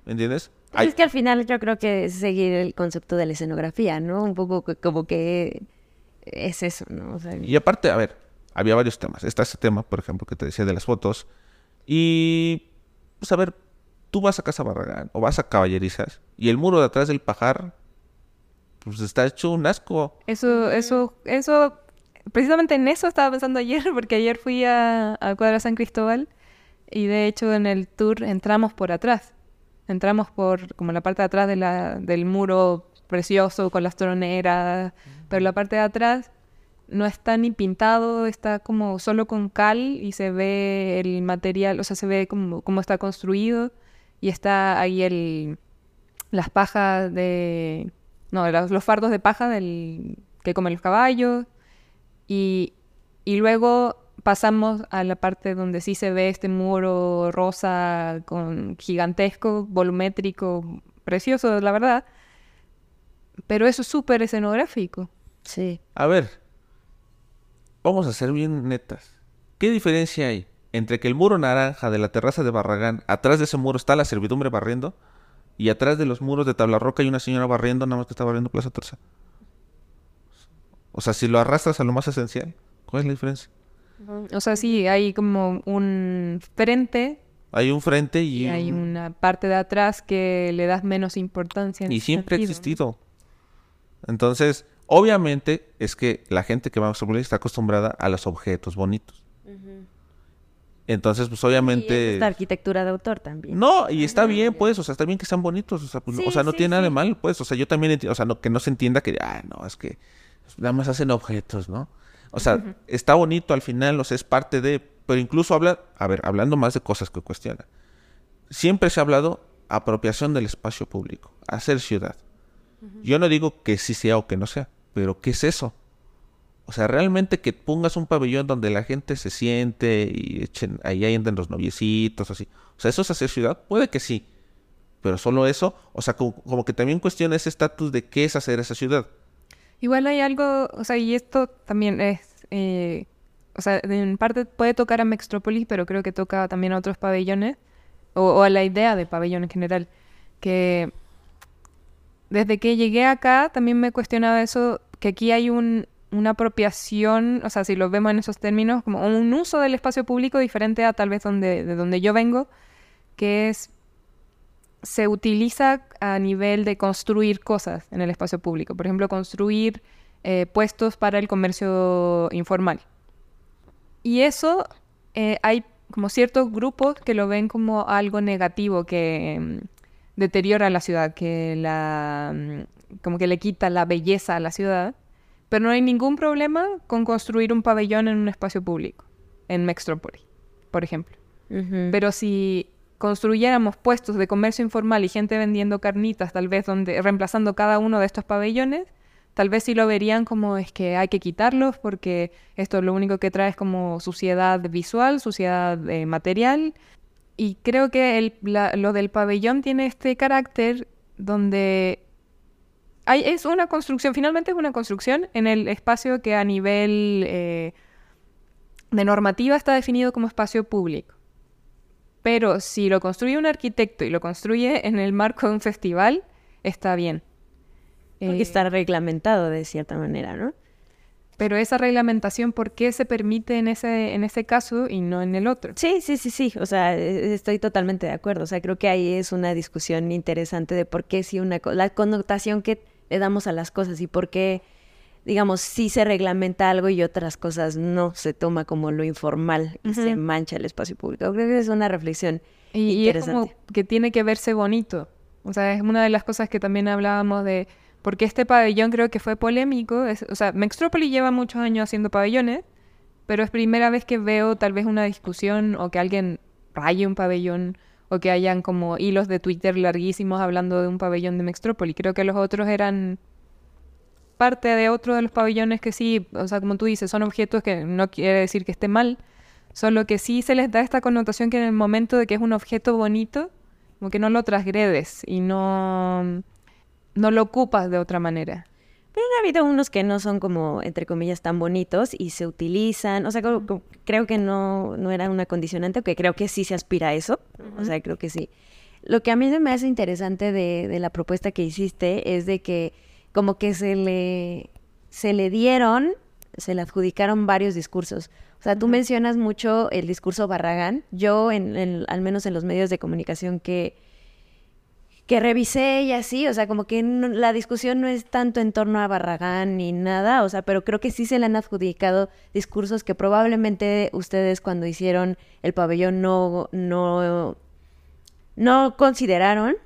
¿Me entiendes? Pues es que al final yo creo que es seguir el concepto de la escenografía, ¿no? Un poco como que es eso, ¿no? y aparte, a ver, había varios temas. Está ese tema, por ejemplo, que te decía de las fotos. Y, pues a ver, tú vas a Casa Barragán o vas a Caballerizas y el muro de atrás del pajar, pues está hecho un asco. Eso, eso, eso, precisamente en eso estaba pensando ayer, porque ayer fui a, a Cuadra San Cristóbal y de hecho en el tour entramos por atrás. Entramos por como la parte de atrás de la, del muro precioso con las troneras, pero la parte de atrás no está ni pintado, está como solo con cal y se ve el material, o sea, se ve como cómo está construido y está ahí el las pajas de no, los, fardos de paja del que comen los caballos y, y luego pasamos a la parte donde sí se ve este muro rosa con gigantesco, volumétrico, precioso, la verdad. Pero eso es súper escenográfico. Sí. A ver, vamos a ser bien netas. ¿Qué diferencia hay entre que el muro naranja de la terraza de Barragán, atrás de ese muro está la servidumbre barriendo, y atrás de los muros de tabla roca hay una señora barriendo, nada más que está barriendo Plaza Terza? O sea, si lo arrastras a lo más esencial, ¿cuál es la diferencia? O sea, sí, hay como un frente. Hay un frente y... hay una parte de atrás que le das menos importancia. y siempre ha existido. Entonces, obviamente es que la gente que va a Extrópolis está acostumbrada a los objetos bonitos. Entonces, pues obviamente... Y la arquitectura de autor también. No, y está bien, pues, o sea, está bien que sean bonitos, o sea, pues, o sea no tiene nada de mal, pues, o sea, yo también entiendo, o sea, no, que no se entienda que, ah, no, es que nada más hacen objetos, ¿no? O sea, está bonito al final, o sea, es parte de, pero incluso habla, a ver, hablando más de cosas que cuestionan. Siempre se ha hablado apropiación del espacio público, hacer ciudad. Yo no digo que sí sea o que no sea, pero ¿qué es eso? O sea, realmente que pongas un pabellón donde la gente se siente y echen, ahí anden los noviecitos, así. O sea, ¿eso es hacer ciudad? Puede que sí. Pero solo eso, o sea, como, que también cuestiona ese estatus de qué es hacer esa ciudad. Igual hay algo, o sea, y esto también es, eh, o sea, en parte puede tocar a Mextrópolis, pero creo que toca también a otros pabellones, o, a la idea de pabellón en general, que desde que llegué acá también me he cuestionado eso, que aquí hay un, una apropiación, o sea, si lo vemos en esos términos, como un uso del espacio público diferente a tal vez donde, de donde yo vengo, que es, se utiliza a nivel de construir cosas en el espacio público. Por ejemplo, construir eh, puestos para el comercio informal. Y eso eh, hay como ciertos grupos que lo ven como algo negativo, que mm, deteriora la ciudad, que la, mm, como que le quita la belleza a la ciudad. Pero no hay ningún problema con construir un pabellón en un espacio público, en Mextrópoli, por ejemplo. Pero si construyéramos puestos de comercio informal y gente vendiendo carnitas, tal vez donde reemplazando cada uno de estos pabellones, tal vez sí lo verían como es que hay que quitarlos porque esto lo único que trae es como suciedad visual, suciedad eh, material. Y creo que lo del pabellón tiene este carácter donde es una construcción, finalmente es una construcción en el espacio que a nivel eh, de normativa está definido como espacio público. Pero si lo construye un arquitecto y lo construye en el marco de un festival, está bien. Porque está reglamentado de cierta manera, ¿no? Pero esa reglamentación, ¿por qué se permite en ese, en ese caso y no en el otro? Sí, sí, sí, sí. O sea, e, estoy totalmente de acuerdo. O sea, creo que ahí es una discusión interesante de por qué si una la connotación que le damos a las cosas y por qué, digamos, sí se reglamenta algo y otras cosas no se toma como lo informal y se mancha el espacio público. Creo que es una reflexión y, interesante. es como que tiene que verse bonito. O sea, es una de las cosas que también hablábamos de... Porque este pabellón creo que fue polémico. o sea, Mextrópoli lleva muchos años haciendo pabellones, pero es primera vez que veo tal vez una discusión o que alguien raye un pabellón o que hayan como hilos de Twitter larguísimos hablando de un pabellón de Mextrópoli. Creo que los otros eran parte de otro de los pabellones que sí, o sea, como tú dices, son objetos que no quiere decir que esté mal, solo que sí se les da esta connotación que en el momento de que es un objeto bonito, como que no lo transgredes y no, no lo ocupas de otra manera. Pero ha habido unos que no son como, entre comillas, tan bonitos y se utilizan. O sea, creo que no, no era una condicionante, aunque creo que sí se aspira a eso. O sea, creo que sí. Lo que a mí me hace interesante de, de, la propuesta que hiciste es de que como que se le, se le dieron, se le adjudicaron varios discursos. O sea, tú mencionas mucho el discurso Barragán. Yo, en, al menos en los medios de comunicación que, que revisé y así, o sea, como que la discusión no es tanto en torno a Barragán ni nada, o sea, pero creo que sí se le han adjudicado discursos que probablemente ustedes cuando hicieron el pabellón no, no, no consideraron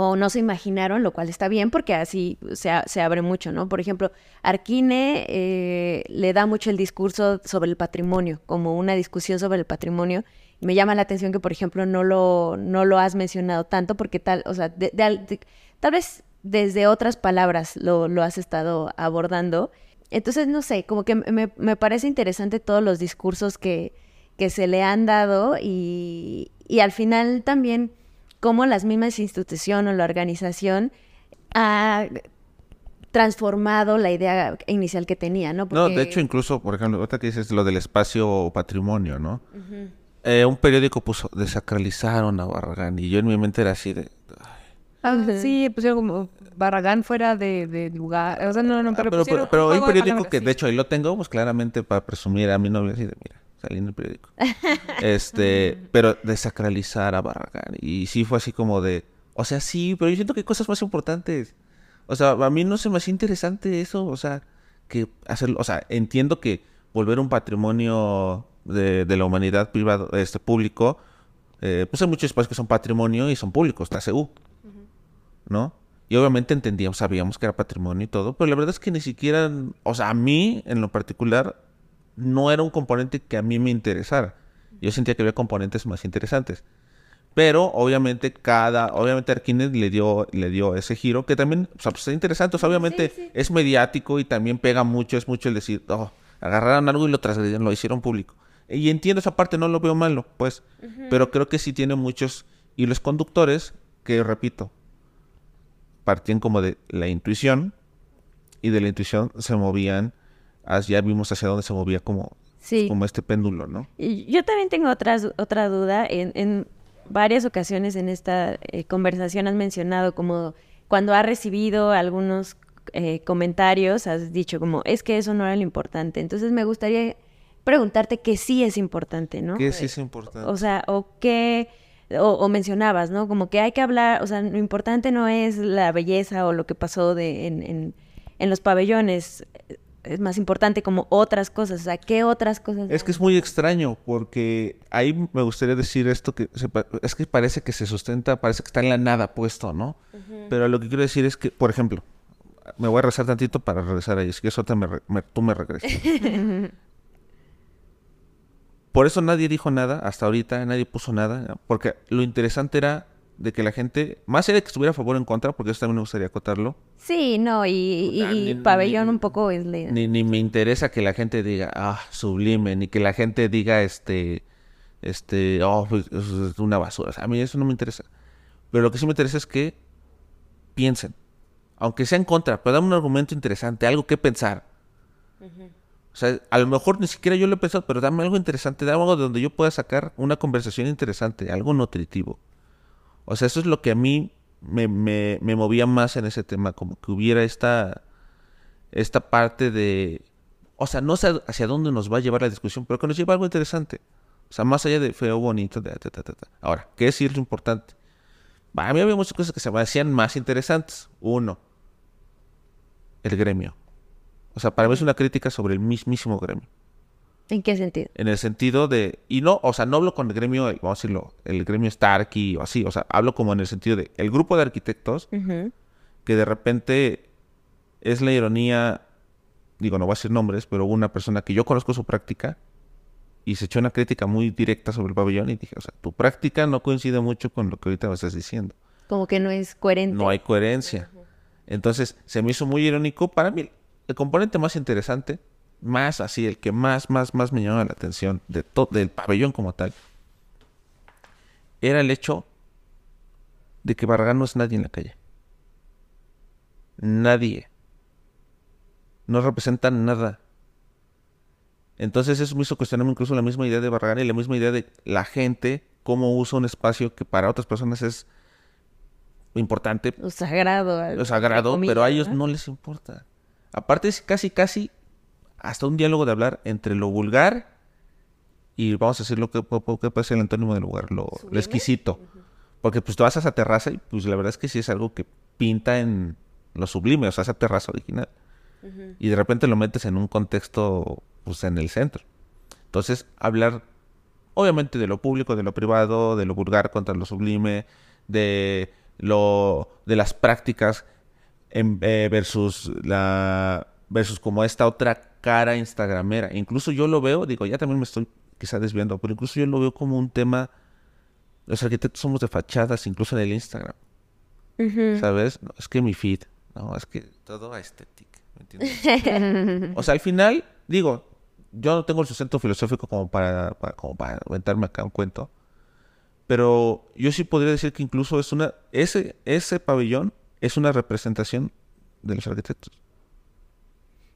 o no se imaginaron, lo cual está bien porque así se, se abre mucho, ¿no? Por ejemplo, Arquine eh, le da mucho el discurso sobre el patrimonio, como una discusión sobre el patrimonio, me llama la atención que, por ejemplo, no lo, no lo has mencionado tanto porque tal, o sea, tal vez desde otras palabras lo, lo, has estado abordando. Entonces, no sé, como que me, me parece interesante todos los discursos que, que se le han dado y, y, al final también cómo las mismas instituciones o la organización ha transformado la idea inicial que tenía, ¿no? No, de hecho, incluso, por ejemplo, ahorita que dices lo del espacio patrimonio, ¿no? Eh, un periódico puso, desacralizaron a Barragán. Y yo en mi mente era así de... Ah, sí, pusieron como Barragán fuera de, lugar. O sea, no, no, pero, ah, pero, hay un periódico que, de hecho, ahí lo tengo, pues claramente para presumir a mi novia así de, mira, salí en el periódico. este, pero desacralizar a Barragán. Y sí fue así como de, o sea, sí, pero yo siento que hay cosas más importantes. O sea, a mí no se me hace interesante eso, o sea, que hacerlo, o sea, entiendo que volver un patrimonio de, la humanidad privado, este público, eh, pues hay muchos espacios que son patrimonio y son públicos, la CU, ¿no? Y obviamente entendíamos, sabíamos que era patrimonio y todo, pero la verdad es que ni siquiera, o sea, a mí en lo particular, no era un componente que a mí me interesara. Yo sentía que había componentes más interesantes. Pero obviamente cada, obviamente Arquines le dio, le dio ese giro que también, o sea, pues, es interesante, obviamente es mediático y también pega mucho, es mucho el decir, oh, agarraron algo y lo transgredieron, lo hicieron público. Y entiendo esa parte, no lo veo malo, pues. Pero creo que sí tiene muchos hilos conductores que, repito, partían como de la intuición y de la intuición se movían, ya vimos hacia dónde se movía como, como este péndulo, ¿no? Y yo también tengo otra, otra duda. En, varias ocasiones en esta eh, conversación has mencionado como cuando ha recibido algunos eh, comentarios, has dicho como, es que eso no era lo importante. Entonces me gustaría preguntarte qué sí es importante, ¿no? ¿Qué sí es importante? O sea, o qué, o, mencionabas, ¿no? Como que hay que hablar, o sea, lo importante no es la belleza o lo que pasó de, en, en, los pabellones, es más importante como otras cosas, o sea, ¿qué otras cosas? Es que es muy extraño, porque ahí me gustaría decir esto, que es que parece que se sustenta, parece que está en la nada puesto, ¿no? Pero lo que quiero decir es que, por ejemplo, me voy a rezar tantito para regresar ahí, es que eso te me, tú me regresas. Por eso nadie dijo nada hasta ahorita, nadie puso nada, porque lo interesante era de que la gente, más allá de que estuviera a favor o en contra, porque eso también me gustaría acotarlo. Sí, no, y, pabellón un poco es ni, ni me interesa que la gente diga, ah, sublime, ni que la gente diga, este, este, oh, pues, es una basura. a mí eso no me interesa. Pero lo que sí me interesa es que piensen, aunque sea en contra, pero dame un argumento interesante, algo que pensar. O sea, a lo mejor ni siquiera yo lo he pensado, pero dame algo interesante, dame algo de donde yo pueda sacar una conversación interesante, algo nutritivo. O sea, eso es lo que a mí me, me, me movía más en ese tema, como que hubiera esta, esta parte de... O sea, no sé hacia dónde nos va a llevar la discusión, pero que nos lleve algo interesante. O sea, más allá de feo, bonito, de... Ahora, ¿qué es lo importante? A mí había muchas cosas que se me hacían más interesantes. Uno, el gremio. O sea, para mí es una crítica sobre el mismísimo gremio. ¿En qué sentido? En el sentido de, y no, o sea, no hablo con el gremio, vamos a decirlo, el gremio Starkey o así, o sea, hablo como en el sentido de el grupo de arquitectos que de repente es la ironía, digo, no voy a decir nombres, pero hubo una persona que yo conozco su práctica y se echó una crítica muy directa sobre el pabellón y dije, o sea, tu práctica no coincide mucho con lo que ahorita me estás diciendo. Como que no es coherente. No hay coherencia. Entonces, se me hizo muy irónico. Para mí, el componente más interesante, más así, el que más, más, más me llamaba la atención de del pabellón como tal, era el hecho de que Barragán no es nadie en la calle. Nadie. No representa nada. Entonces eso me hizo cuestionarme incluso la misma idea de Barragán y la misma idea de la gente, cómo usa un espacio que para otras personas es importante. Lo sagrado. Lo sagrado, pero a ellos ¿no? les importa. Aparte es casi, casi hasta un diálogo de hablar entre lo vulgar y vamos a decir lo que, puede ser el antónimo del lugar, lo, exquisito. Porque pues tú vas a esa terraza y pues la verdad es que sí es algo que pinta en lo sublime, o sea, esa terraza original. Y de repente lo metes en un contexto, pues en el centro. Entonces, hablar obviamente de lo público, de lo privado, de lo vulgar contra lo sublime, de lo de las prácticas en, eh, versus la versus como esta otra cara instagramera. Incluso yo lo veo, digo, ya también me estoy quizá desviando, pero incluso yo lo veo como un tema los arquitectos somos de fachadas, incluso en el Instagram. ¿Sabes? No, es que mi feed, no, es que todo estética, ¿me entiendes? o sea, al final, digo, yo no tengo el sustento filosófico como para, como para acá un cuento, pero yo sí podría decir que incluso es una, ese, ese pabellón es una representación de los arquitectos.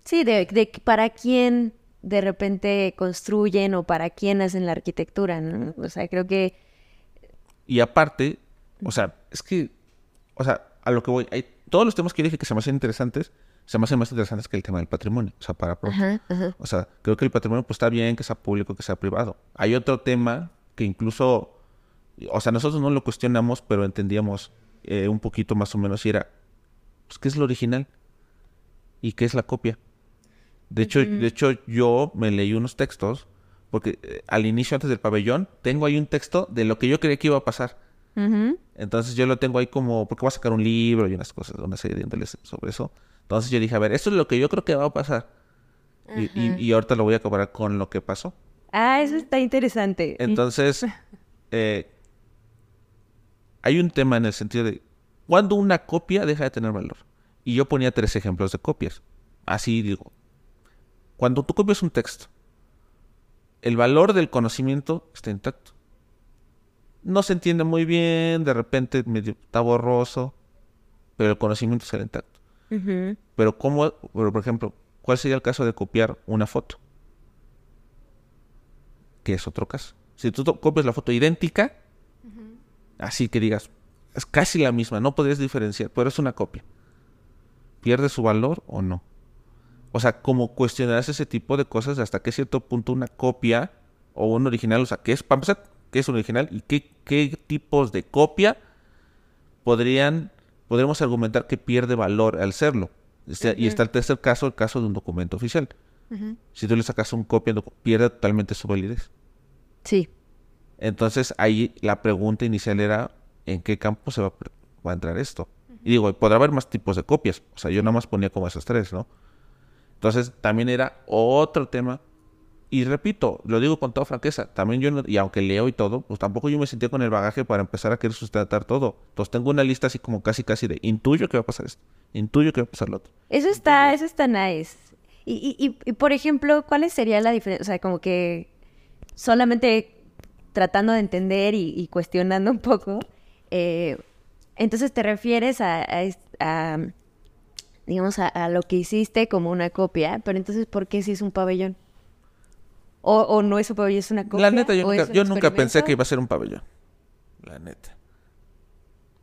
Sí, de, de para quién de repente construyen o para quién hacen la arquitectura, ¿no? O sea, creo que y aparte, o sea, es que, o sea, a lo que voy, hay, todos los temas que dije que se me hacen interesantes, se me hacen más interesantes que el tema del patrimonio. O sea, para O sea, creo que el patrimonio pues está bien que sea público, que sea privado. Hay otro tema que incluso, o sea, nosotros no lo cuestionamos, pero entendíamos eh, un poquito más o menos y era, pues, ¿qué es lo original? ¿Y qué es la copia? De hecho, de hecho, yo me leí unos textos porque eh, al inicio, antes del pabellón, tengo ahí un texto de lo que yo creía que iba a pasar. Entonces yo lo tengo ahí como, porque voy a sacar un libro y unas cosas, una serie de sobre eso. Entonces yo dije, a ver, esto es lo que yo creo que va a pasar. y, ahorita lo voy a comparar con lo que pasó. Ah, eso está interesante. Entonces, eh, hay un tema en el sentido de, ¿cuándo una copia deja de tener valor? Y yo ponía tres ejemplos de copias. Así digo, cuando tú copias un texto el valor del conocimiento está intacto. No se entiende muy bien, de repente medio, está borroso, pero el conocimiento está intacto. Pero cómo, por ejemplo, ¿cuál sería el caso de copiar una foto? Que es otro caso. Si tú copias la foto idéntica, así que digas, es casi la misma, no podrías diferenciar, pero es una copia. ¿Pierde su valor o no? O sea, como cuestionarse ese tipo de cosas hasta qué cierto punto una copia o un original, o sea, ¿qué es, para qué es un original y qué, qué tipos de copia podrían, podríamos argumentar que pierde valor al serlo? Y está el tercer caso, el caso de un documento oficial. Si tú le sacas un copia, pierde totalmente su validez. Sí. Entonces ahí la pregunta inicial era, ¿en qué campo se va, va a entrar esto? Y digo, podrá haber más tipos de copias. O sea, yo nada más ponía como esos tres, ¿no? Entonces también era otro tema. Y repito, lo digo con toda franqueza, también yo, y aunque leo y todo, pues tampoco yo me sentía con el bagaje para empezar a querer sustentar todo. Entonces tengo una lista así como casi casi de intuyo que va a pasar esto, intuyo que va a pasar lo otro. Eso está, eso está nice. Y, y, y, por ejemplo, ¿cuál sería la diferencia? O sea, como que solamente tratando de entender y, cuestionando un poco, eh, entonces te refieres a, a digamos, a, lo que hiciste como una copia, pero entonces, ¿por qué si es un pabellón? O, no es un pabellón, es una copia. La neta, yo, nunca, pensé que iba a ser un pabellón. La neta.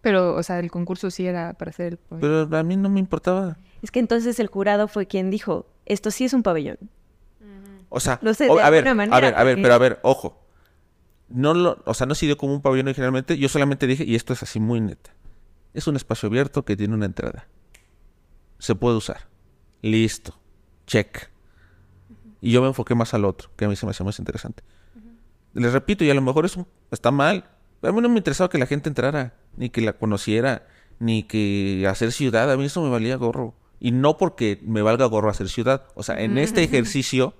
Pero, o sea, el concurso sí era para hacer el pabellón. Pero a mí no me importaba. Es que entonces el jurado fue quien dijo, esto sí es un pabellón. O sea, a, ver, a ver, a ver, pero a ver, ojo. No lo, o sea, no se dio como un pabellón originalmente. Yo solamente dije, y esto es así muy neta. Es un espacio abierto que tiene una entrada se puede usar. Listo. Check. Y yo me enfoqué más al otro, que a mí se me hacía más interesante. Les repito, y a lo mejor eso está mal. A mí no me interesaba que la gente entrara, ni que la conociera, ni que hacer ciudad. A mí eso me valía gorro. Y no porque me valga gorro hacer ciudad. O sea, en este ejercicio,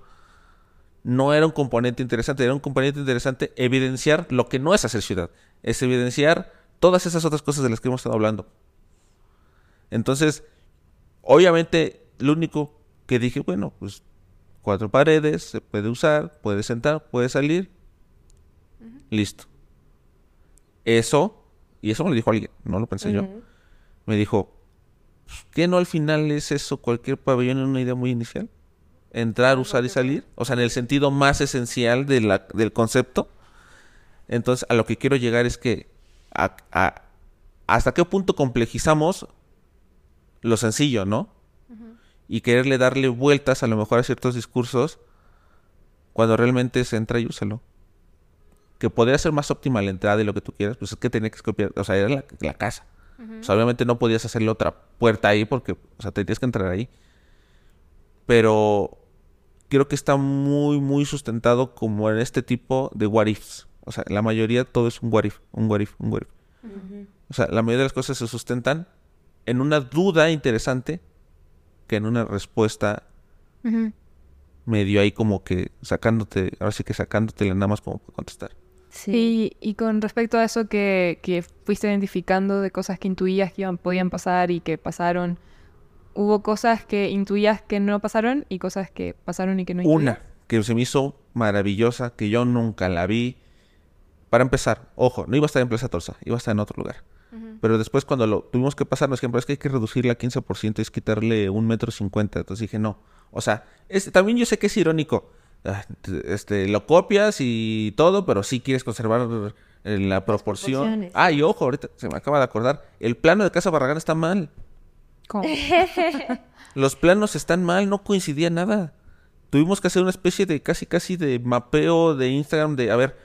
no era un componente interesante, era un componente interesante evidenciar lo que no es hacer ciudad, es evidenciar todas esas otras cosas de las que hemos estado hablando. Entonces, obviamente, lo único que dije, bueno, pues cuatro paredes, se puede usar, puede sentar, puede salir, listo. Eso, y eso me lo dijo alguien, no lo pensé yo, me dijo, ¿qué no al final es eso cualquier pabellón en una idea muy inicial? entrar, usar y salir, o sea, en el sentido más esencial de la, del concepto. Entonces, a lo que quiero llegar es que hasta qué punto complejizamos lo sencillo, ¿no? Y quererle darle vueltas a lo mejor a ciertos discursos cuando realmente se entra y úsalo. Que podría ser más óptima la entrada y lo que tú quieras, pues es que tenía que copiar, o sea, era la, casa. o sea, obviamente no podías hacerle otra puerta ahí porque, o sea, tenías que entrar ahí. Pero creo que está muy, muy sustentado como en este tipo de what ifs. O sea, la mayoría todo es un what if, un what if, un what if. O sea, la mayoría de las cosas se sustentan en una duda interesante que en una respuesta medio ahí como que sacándote, ahora sí que sacándote nada más como para contestar. Sí, y, con respecto a eso que, que, fuiste identificando de cosas que intuías que iban, podían pasar y que pasaron, hubo cosas que intuías que no pasaron y cosas que pasaron y que no intuías. Una que se me hizo maravillosa, que yo nunca la vi. Para empezar, ojo, no iba a estar en Plaza Torsa, iba a estar en otro lugar. Pero después cuando lo tuvimos que pasar, nos dijeron, es que hay que reducirla a 15%, es quitarle un metro cincuenta. Entonces dije, no. O sea, también yo sé que es irónico. Ah, este, lo copias y todo, pero sí quieres conservar la proporción. Ah, y ojo, ahorita se me acaba de acordar, el plano de Casa Barragán está mal. Los planos están mal, no coincidía nada. Tuvimos que hacer una especie de casi casi de mapeo de Instagram de, a ver,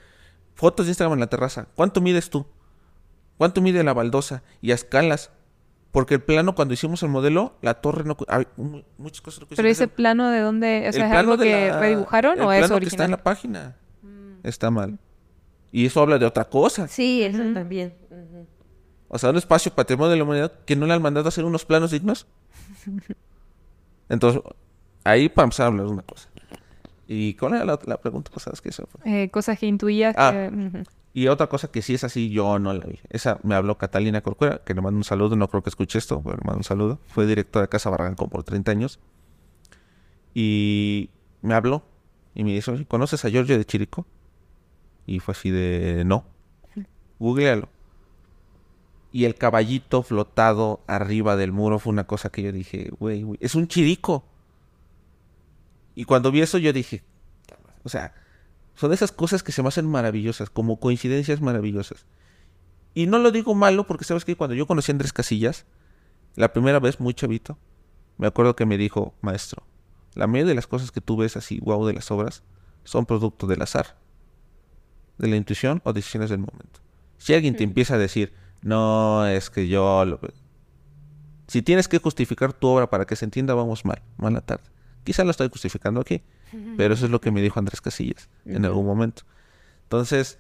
fotos de Instagram en la terraza. ¿Cuánto mides tú? ¿Cuánto mide la baldosa? Y a escalas. Porque el plano, cuando hicimos el modelo, la torre no... Hay muchas cosas no Pero ese plano de dónde... ¿Es algo que redibujaron o es original? que está en la página. Mm. Está mal. Y eso habla de otra cosa. Sí, eso también. O sea, un espacio patrimonio de la humanidad que no le han mandado a hacer unos planos dignos. Entonces, ahí para empezar a hablar de una cosa. ¿Y cuál era la, pregunta pasada? que eso eh, cosas que intuías. Ah, Y otra cosa que sí es así, yo no la vi. Esa me habló Catalina Corcuera, que le mando un saludo, no creo que escuche esto, pero le mando un saludo. Fue directora de Casa Barranco por 30 años. Y me habló y me dijo, ¿conoces a Giorgio de Chirico? Y fue así de, no. Googlealo y el caballito flotado arriba del muro fue una cosa que yo dije, güey, es un chirico. Y cuando vi eso yo dije, o sea, son esas cosas que se me hacen maravillosas, como coincidencias maravillosas. Y no lo digo malo porque sabes que cuando yo conocí a Andrés Casillas, la primera vez muy chavito, me acuerdo que me dijo, maestro, la mayoría de las cosas que tú ves así, wow, de las obras, son producto del azar, de la intuición o decisiones del momento. Si alguien te empieza a decir, no, es que yo... Lo... Si tienes que justificar tu obra para que se entienda, vamos mal, mala tarde. Quizá lo estoy justificando aquí, pero eso es lo que me dijo Andrés Casillas en algún momento. Entonces,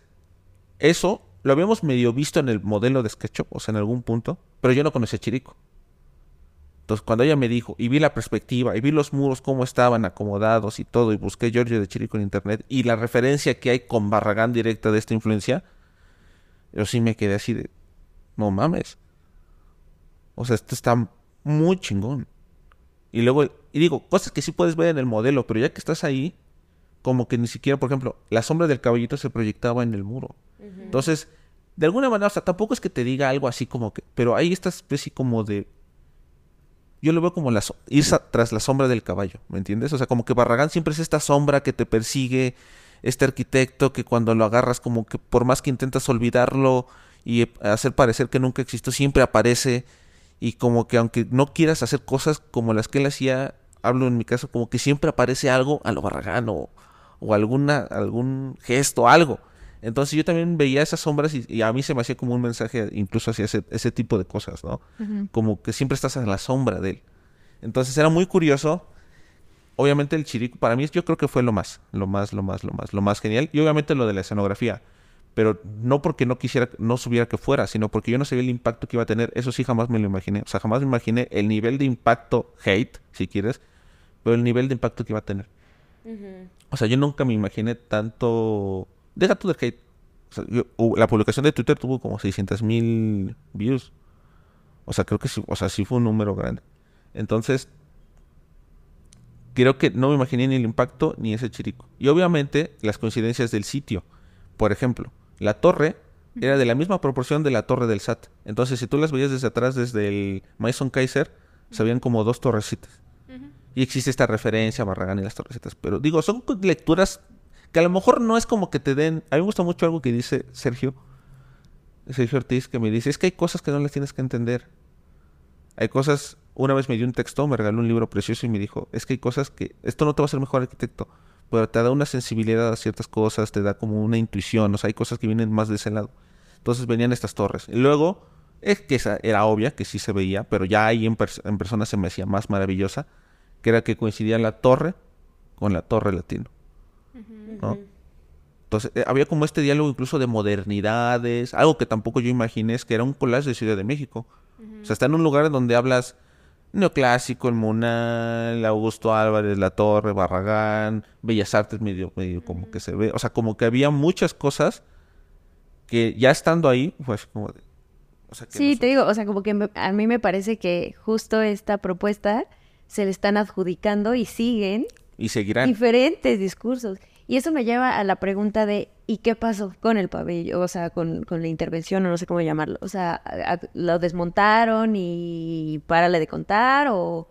eso lo habíamos medio visto en el modelo de SketchUp, o sea, en algún punto, pero yo no conocía a Chirico. Entonces, cuando ella me dijo, y vi la perspectiva, y vi los muros, cómo estaban acomodados y todo, y busqué Giorgio de Chirico en internet, y la referencia que hay con Barragán directa de esta influencia, yo sí me quedé así de, no mames. O sea, esto está muy chingón. Y luego, y digo, cosas que sí puedes ver en el modelo, pero ya que estás ahí, como que ni siquiera, por ejemplo, la sombra del caballito se proyectaba en el muro. Entonces, de alguna manera, o sea, tampoco es que te diga algo así como que, pero hay esta especie como de... Yo lo veo como la, ir tras la sombra del caballo, ¿me entiendes? O sea, como que Barragán siempre es esta sombra que te persigue, este arquitecto que cuando lo agarras como que por más que intentas olvidarlo, y hacer parecer que nunca existió, siempre aparece y como que aunque no quieras hacer cosas como las que él hacía, hablo en mi caso, como que siempre aparece algo a lo Barragán o, alguna, algún gesto, algo. Entonces yo también veía esas sombras y, a mí se me hacía como un mensaje incluso hacia ese, ese tipo de cosas, ¿no? Como que siempre estás en la sombra de él. Entonces era muy curioso. Obviamente el chirico, para mí yo creo que fue lo más, lo más, lo más, lo más, lo más genial. Y obviamente lo de la escenografía pero no porque no quisiera, no supiera que fuera, sino porque yo no sabía el impacto que iba a tener. Eso sí jamás me lo imaginé. O sea, jamás me imaginé el nivel de impacto hate, si quieres, pero el nivel de impacto que iba a tener. O sea, yo nunca me imaginé tanto... Deja tú de hate. la publicación de Twitter tuvo como 600 mil views. O sea, creo que sí, o sea, sí fue un número grande. Entonces, creo que no me imaginé ni el impacto ni ese chirico. Y obviamente las coincidencias del sitio. Por ejemplo, la torre era de la misma proporción de la torre del SAT. Entonces, si tú las veías desde atrás, desde el Mason Kaiser, se veían como dos torrecitas. Y existe esta referencia a Barragán y las torrecitas. Pero digo, son lecturas que a lo mejor no es como que te den... A mí me gusta mucho algo que dice Sergio, Sergio Ortiz, que me dice, es que hay cosas que no las tienes que entender. Hay cosas... Una vez me dio un texto, me regaló un libro precioso y me dijo, es que hay cosas que... Esto no te va a hacer mejor arquitecto, pero te da una sensibilidad a ciertas cosas, te da como una intuición, o sea, hay cosas que vienen más de ese lado. Entonces venían estas torres. Y luego, es que esa era obvia, que sí se veía, pero ya ahí en, persona se me hacía más maravillosa, que era que coincidía la torre con la torre latino. Entonces, eh, había como este diálogo incluso de modernidades, algo que tampoco yo imaginé, es que era un collage de Ciudad de México. O sea, está en un lugar donde hablas neoclásico, el Munal, Augusto Álvarez, La Torre, Barragán, Bellas Artes medio, medio como que se ve. O sea, como que había muchas cosas que ya estando ahí, pues como de, sí, te digo, o sea, como que a mí me parece que justo esta propuesta se le están adjudicando y siguen y seguirán diferentes discursos. Y eso me lleva a la pregunta de ¿y qué pasó con el pabellón? O sea, con, con la intervención, o no sé cómo llamarlo. O sea, ¿lo desmontaron y párale de contar o,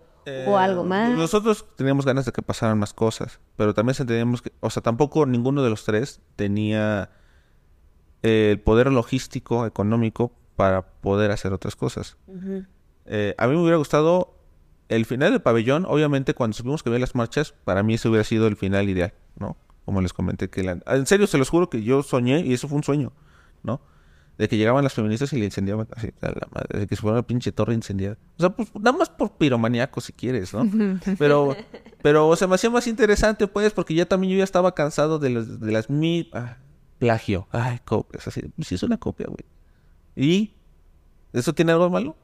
o algo eh, más? Nosotros teníamos ganas de que pasaran más cosas, pero también entendíamos que, o sea, tampoco ninguno de los tres tenía el poder logístico, económico, para poder hacer otras cosas. Eh, a mí me hubiera gustado el final del pabellón, obviamente cuando supimos que había las marchas, para mí ese hubiera sido el final ideal, ¿no? Como les comenté que la... En serio, se los juro que yo soñé y eso fue un sueño, ¿no? De que llegaban las feministas y le incendiaban así, a la madre, de que se fuera una pinche torre incendiada. O sea, pues nada más por piromaníaco si quieres, ¿no? Pero, pero o sea, me hacía más interesante, pues, porque ya también yo ya estaba cansado de, las de las mil... Ah, plagio. Ay, copias. Así, sí es una copia, güey. ¿Y? ¿Eso tiene algo malo?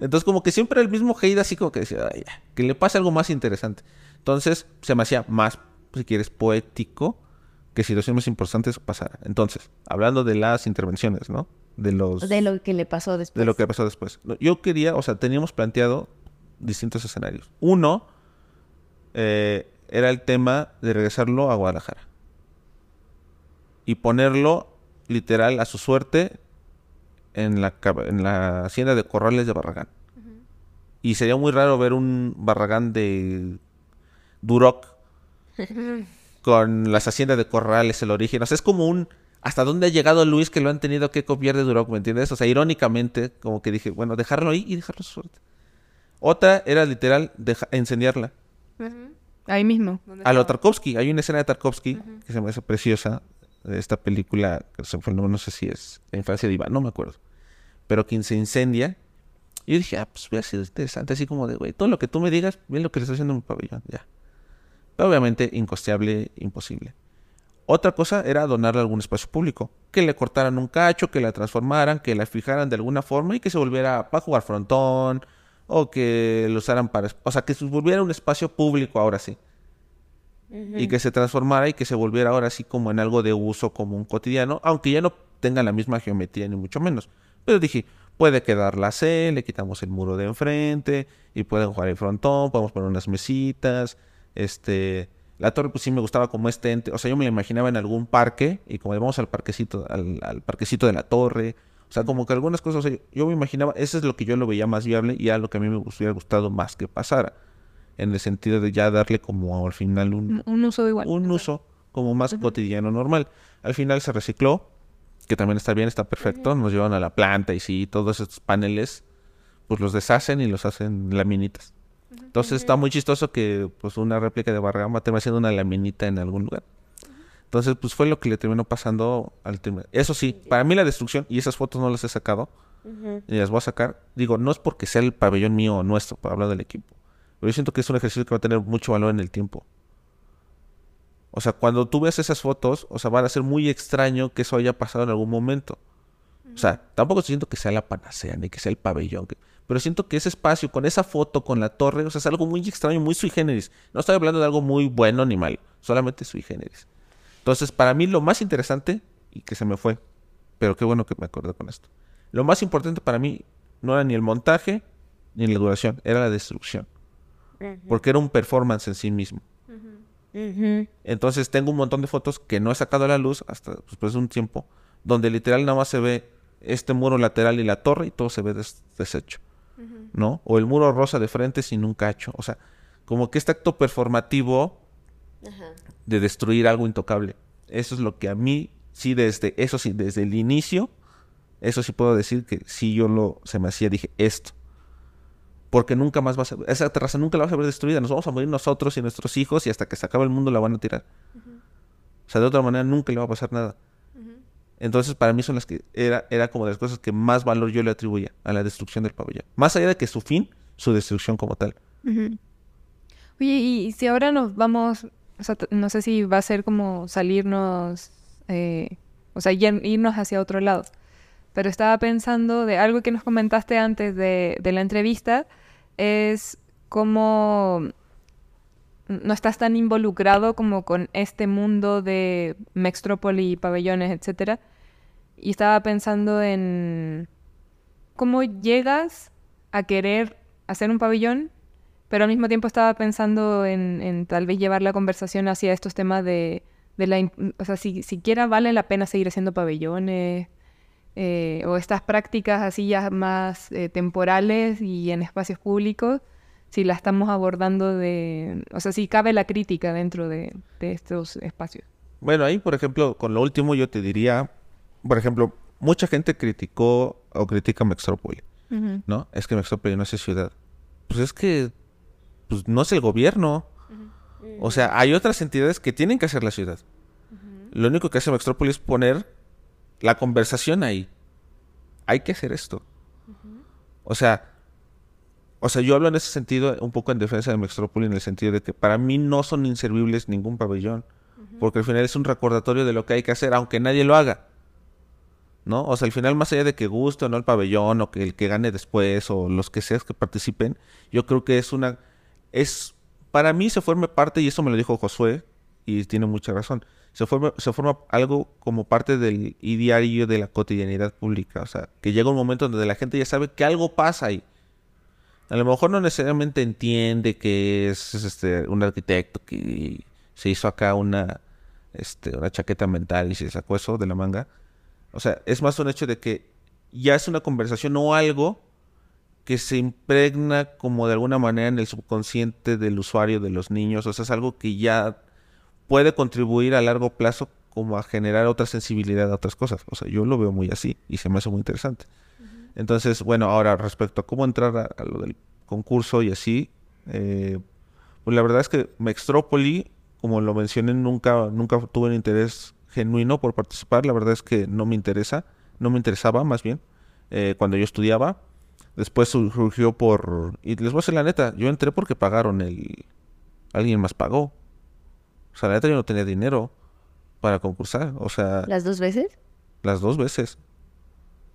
Entonces, como que siempre el mismo hate así como que decía, Ay, que le pase algo más interesante. Entonces, se me hacía más, si quieres, poético que situaciones importantes pasara. Entonces, hablando de las intervenciones, ¿no? De los... De lo que le pasó después. De lo que pasó después. Yo quería, o sea, teníamos planteado distintos escenarios. Uno eh, era el tema de regresarlo a Guadalajara y ponerlo literal a su suerte en la, en la hacienda de Corrales de Barragán. Y sería muy raro ver un Barragán de Duroc con las haciendas de Corrales, el origen. O sea, es como un... ¿Hasta dónde ha llegado Luis que lo han tenido que copiar de Duroc? ¿Me entiendes? O sea, irónicamente, como que dije, bueno, dejarlo ahí y dejarlo a su suerte. Otra era literal encendiarla. Ahí mismo. A lo Tarkovsky. Hay una escena de Tarkovsky que se me hace preciosa, esta película, no sé si es La infancia de Iván, no me acuerdo, pero quien se incendia. Y yo dije, ah, pues hubiera sido interesante, así como de, güey, todo lo que tú me digas, bien lo que le estoy haciendo en mi pabellón, ya. Pero obviamente incosteable, imposible. Otra cosa era donarle algún espacio público, que le cortaran un cacho, que la transformaran, que la fijaran de alguna forma y que se volviera para jugar frontón o que lo usaran para, o sea, que se volviera un espacio público ahora sí y que se transformara y que se volviera ahora así como en algo de uso común cotidiano, aunque ya no tenga la misma geometría ni mucho menos. Pero dije, puede quedar la C, le quitamos el muro de enfrente y pueden jugar el frontón, podemos poner unas mesitas, este... La torre pues sí me gustaba como este ente, o sea, yo me la imaginaba en algún parque y como vamos al parquecito, al, parquecito de la torre, o sea, como que algunas cosas, yo me imaginaba, eso es lo que yo lo veía más viable y era lo que a mí me hubiera gustado más que pasara en el sentido de ya darle como al final un, un uso igual. Un uso como más cotidiano, normal. Al final se recicló, que también está bien, está perfecto. Nos llevan a la planta y sí, todos estos paneles, pues los deshacen y los hacen laminitas. Entonces está muy chistoso que pues una réplica de Barragán terminar siendo una laminita en algún lugar. Entonces, pues fue lo que le terminó pasando al terminar. Eso sí, para mí la destrucción, y esas fotos no las he sacado, y las voy a sacar, digo, no es porque sea el pabellón mío o nuestro, para hablar del equipo pero yo siento que es un ejercicio que va a tener mucho valor en el tiempo. O sea, cuando tú ves esas fotos, o sea, van a ser muy extraño que eso haya pasado en algún momento. O sea, tampoco siento que sea la panacea ni que sea el pabellón. pero siento que ese espacio, con esa foto, con la torre, o sea, es algo muy extraño, muy sui generis. No estoy hablando de algo muy bueno ni mal. solamente sui generis. Entonces, para mí lo más interesante, y que se me fue, pero qué bueno que me acordé con esto. Lo más importante para mí no era ni el montaje ni la duración, era la destrucción. Porque era un performance en sí mismo. Entonces tengo un montón de fotos que no he sacado a la luz hasta después de un tiempo, donde literal nada más se ve este muro lateral y la torre y todo se ve deshecho. ¿No? O el muro rosa de frente sin un cacho. O sea, como que este acto performativo de destruir algo intocable. Eso es lo que a mí, sí, desde, eso sí, desde el inicio, eso sí puedo decir que sí yo lo, se me hacía, dije, esto. Porque nunca más va a ser, esa terraza nunca la vas a ver destruida, nos vamos a morir nosotros y nuestros hijos y hasta que se acabe el mundo la van a tirar. O sea, de otra manera nunca le va a pasar nada. Entonces, para mí son las que era, era como de las cosas que más valor yo le atribuía a la destrucción del pabellón. Más allá de que su fin, su destrucción como tal. Oye, y si ahora nos vamos, o sea, no sé si va a ser como salirnos, eh, o sea, irnos hacia otro lado, pero estaba pensando de algo que nos comentaste antes de, de la entrevista, es cómo no estás tan involucrado como con este mundo de Mextrópoli, pabellones, etcétera. Y estaba pensando en cómo llegas a querer hacer un pabellón pero al mismo tiempo estaba pensando en, tal vez llevar la conversación hacia estos temas de, la... O sea, si siquiera vale la pena seguir haciendo pabellones eh, o estas prácticas así ya más eh, temporales y en espacios públicos, si la estamos abordando de... O sea, si cabe la crítica dentro de, estos espacios. Bueno, ahí, por ejemplo, con lo último yo te diría, por ejemplo, mucha gente criticó o critica Mextrópoli, ¿no? Es que Mextrópoli no es ciudad. Pues es que pues no es el gobierno. O sea, hay otras entidades que tienen que hacer la ciudad. Lo único que hace Mextrópoli es poner la conversación ahí. Hay que hacer esto. O sea, o sea, yo hablo en ese sentido un poco en defensa de Mextrópoli en el sentido de que para mí no son inservibles ningún pabellón, porque al final es un recordatorio de lo que hay que hacer, aunque nadie lo haga. ¿No? O sea, al final, más allá de que guste o no el pabellón, o que el que gane después, o los que seas que participen, yo creo que es una es, para mí se forma parte, y eso me lo dijo Josué, y tiene mucha razón, se forma, algo como parte del diario de la cotidianidad pública. O sea, que llega un momento donde la gente ya sabe que algo pasa ahí. A lo mejor no necesariamente entiende que es, este, un arquitecto que se hizo acá una, este, una chaqueta mental y se sacó eso de la manga. O sea, es más un hecho de que ya es una conversación o algo que se impregna como de alguna manera en el subconsciente del usuario, de los niños. O sea, es algo que ya puede contribuir a largo plazo como a generar otra sensibilidad a otras cosas. O sea, yo lo veo muy así y se me hace muy interesante. Entonces, bueno, ahora respecto a cómo entrar a, lo del concurso y así, eh, pues la verdad es que Mextrópoli, como lo mencioné, nunca, nunca tuve un interés genuino por participar. La verdad es que no me interesa, no me interesaba más bien eh, cuando yo estudiaba. Después surgió por... Y les voy a decir la neta, yo entré porque pagaron el... Alguien más pagó. O sea, la neta yo no tenía dinero para concursar. O sea... ¿Las dos veces? Las dos veces.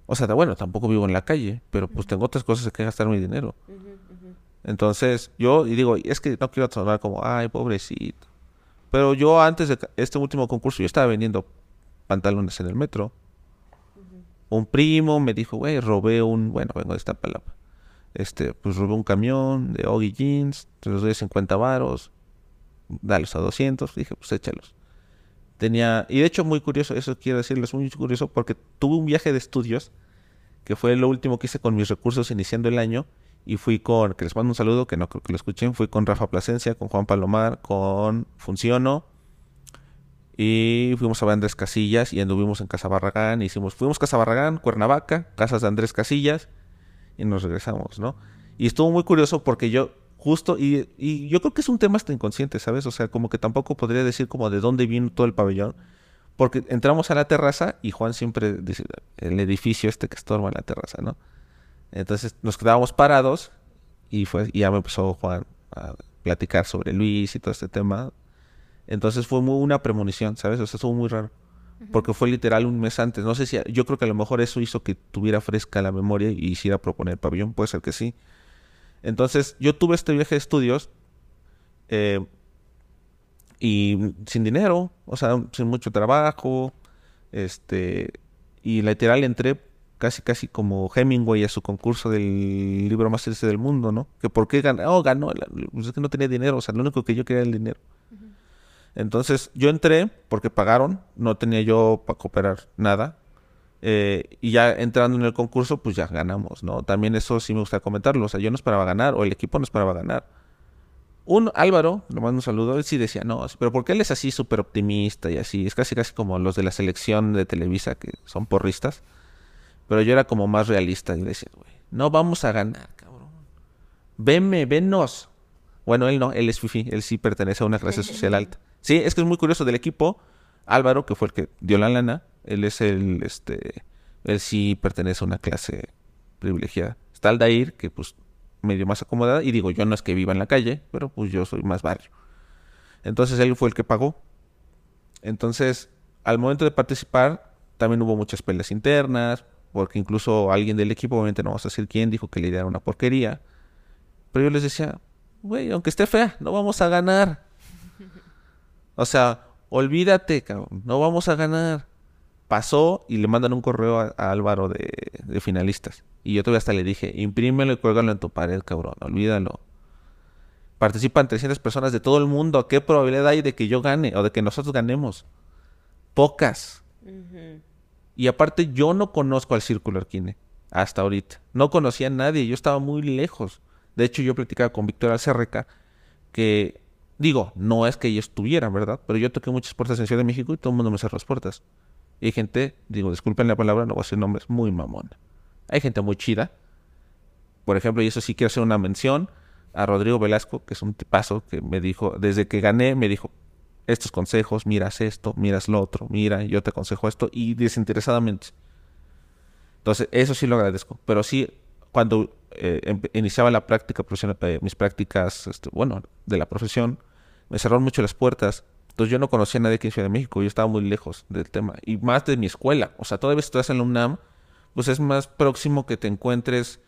O sea, bueno, tampoco vivo en la calle, pero pues tengo otras cosas en que gastar mi dinero. Entonces, yo, y digo, es que no quiero sonar como, ay, pobrecito. Pero yo antes de este último concurso, yo estaba vendiendo pantalones en el metro un primo me dijo, güey, robé un, bueno, vengo de esta palabra. Este, pues robé un camión de Oggy Jeans, te los doy 50 varos, dalos a 200, dije, pues échalos. Tenía, y de hecho muy curioso, eso quiero decirles, muy curioso, porque tuve un viaje de estudios, que fue lo último que hice con mis recursos iniciando el año, y fui con, que les mando un saludo, que no creo que lo escuchen, fui con Rafa Plasencia, con Juan Palomar, con Funciono, y fuimos a Andrés Casillas y anduvimos en Casa Barragán. Hicimos, fuimos Casa Barragán, Cuernavaca, casas de Andrés Casillas y nos regresamos, ¿no? Y estuvo muy curioso porque yo justo, y, y, yo creo que es un tema hasta inconsciente, ¿sabes? O sea, como que tampoco podría decir como de dónde vino todo el pabellón. Porque entramos a la terraza y Juan siempre dice, el edificio este que estorba en la terraza, ¿no? Entonces nos quedábamos parados y, fue, y ya me empezó Juan a platicar sobre Luis y todo este tema entonces fue muy una premonición, ¿sabes? O sea, estuvo muy raro. Porque fue literal un mes antes. No sé si. Yo creo que a lo mejor eso hizo que tuviera fresca la memoria y hiciera proponer pabellón. Puede ser que sí. Entonces, yo tuve este viaje de estudios. Eh, y sin dinero, o sea, sin mucho trabajo, este, y literal entré casi casi como Hemingway a su concurso del libro más triste del mundo, ¿no? Que por qué ganó, oh, ganó, pues es que no tenía dinero, o sea, lo único que yo quería era el dinero. Entonces yo entré porque pagaron, no tenía yo para cooperar nada. Eh, y ya entrando en el concurso, pues ya ganamos, ¿no? También eso sí me gusta comentarlo, o sea, yo no esperaba ganar, o el equipo no esperaba ganar. Un Álvaro, mando un saludo, él sí decía, no, pero porque él es así súper optimista y así, es casi casi como los de la selección de Televisa que son porristas. Pero yo era como más realista y decía, güey, no vamos a ganar, cabrón. Venme, venos. Bueno, él no, él es Fifi, él sí pertenece a una clase social alta. Sí, es que es muy curioso del equipo. Álvaro, que fue el que dio la lana, él es el, este, él sí pertenece a una clase privilegiada. Está Aldair, que pues medio más acomodada, y digo, yo no es que viva en la calle, pero pues yo soy más barrio. Entonces él fue el que pagó. Entonces, al momento de participar, también hubo muchas peleas internas, porque incluso alguien del equipo, obviamente no vamos a decir quién, dijo que la idea era una porquería. Pero yo les decía, güey, aunque esté fea, no vamos a ganar. O sea, olvídate, cabrón, no vamos a ganar. Pasó y le mandan un correo a, Álvaro de, finalistas. Y yo todavía hasta le dije, imprímelo y cuélgalo en tu pared, cabrón, olvídalo. Participan 300 personas de todo el mundo. ¿Qué probabilidad hay de que yo gane o de que nosotros ganemos? Pocas. Y aparte yo no conozco al Círculo Arquine hasta ahorita. No conocía a nadie, yo estaba muy lejos. De hecho, yo platicaba con Víctor Alcerreca que, digo, no es que ella estuviera, ¿verdad? Pero yo toqué muchas puertas en Ciudad de México y todo el mundo me cerró las puertas. Y hay gente, digo, disculpen la palabra, no voy a decir nombres, muy mamón. Hay gente muy chida. Por ejemplo, y eso sí quiero hacer una mención a Rodrigo Velasco, que es un tipazo que me dijo, desde que gané, me dijo, estos consejos, miras esto, miras lo otro, mira, yo te aconsejo esto y desinteresadamente. Entonces, eso sí lo agradezco. Pero sí, cuando eh, iniciaba la práctica profesional, eh, mis prácticas, este, bueno, de la profesión, me cerraron mucho las puertas. Entonces yo no conocía a nadie aquí en Ciudad de México, yo estaba muy lejos del tema. Y más de mi escuela. O sea, todavía estás en la UNAM, pues es más próximo que te encuentres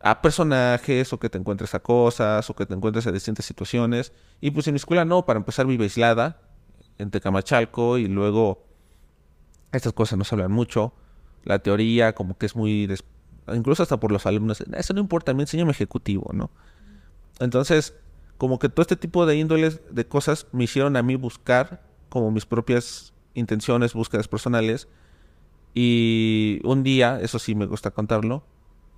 a personajes o que te encuentres a cosas o que te encuentres a distintas situaciones. Y pues en mi escuela no, para empezar vive aislada en Tecamachalco y luego estas cosas no se hablan mucho. La teoría como que es muy... Incluso hasta por los alumnos, eso no importa, me enseña ejecutivo, ¿no? Entonces, como que todo este tipo de índoles de cosas me hicieron a mí buscar como mis propias intenciones, búsquedas personales. Y un día, eso sí me gusta contarlo,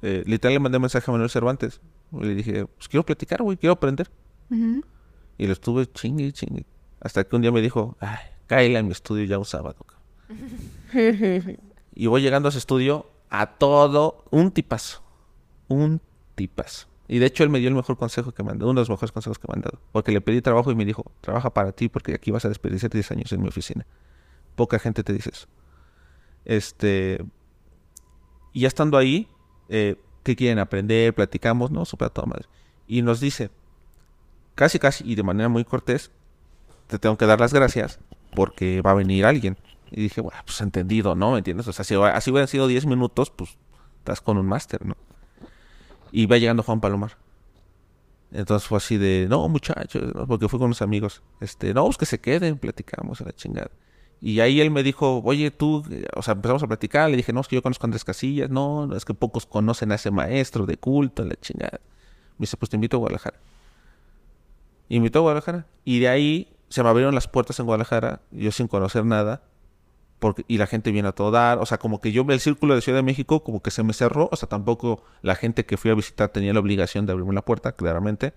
eh, literal le mandé un mensaje a Manuel Cervantes. Le dije, pues quiero platicar, güey, quiero aprender. Y lo estuve chingue, chingue. Hasta que un día me dijo, ay, cállale a mi estudio ya un sábado. y voy llegando a ese estudio a todo un tipazo. Un tipazo. Y de hecho él me dio el mejor consejo que me han dado, uno de los mejores consejos que me han dado. Porque le pedí trabajo y me dijo, trabaja para ti porque aquí vas a desperdiciar 10 años en mi oficina. Poca gente te dice eso. Este... Y ya estando ahí, eh, qué quieren aprender, platicamos, ¿no? Súper a toda madre. Y nos dice, casi casi y de manera muy cortés, te tengo que dar las gracias porque va a venir alguien. Y dije, bueno, pues entendido, ¿no? ¿Me entiendes? O sea, si así hubieran sido 10 minutos, pues estás con un máster, ¿no? Y va llegando Juan Palomar. Entonces fue así de, no, muchachos, porque fue con unos amigos. Este, no, pues que se queden, platicamos a la chingada. Y ahí él me dijo, oye, tú, o sea, empezamos a platicar, le dije, no, es que yo conozco Andrés Casillas, no, es que pocos conocen a ese maestro de culto, la chingada. Me dice, pues te invito a Guadalajara. Y invitó a Guadalajara. Y de ahí se me abrieron las puertas en Guadalajara, yo sin conocer nada, y la gente viene a todo dar, o sea, como que yo el círculo de Ciudad de México como que se me cerró, o sea, tampoco la gente que fui a visitar tenía la obligación de abrirme la puerta, claramente.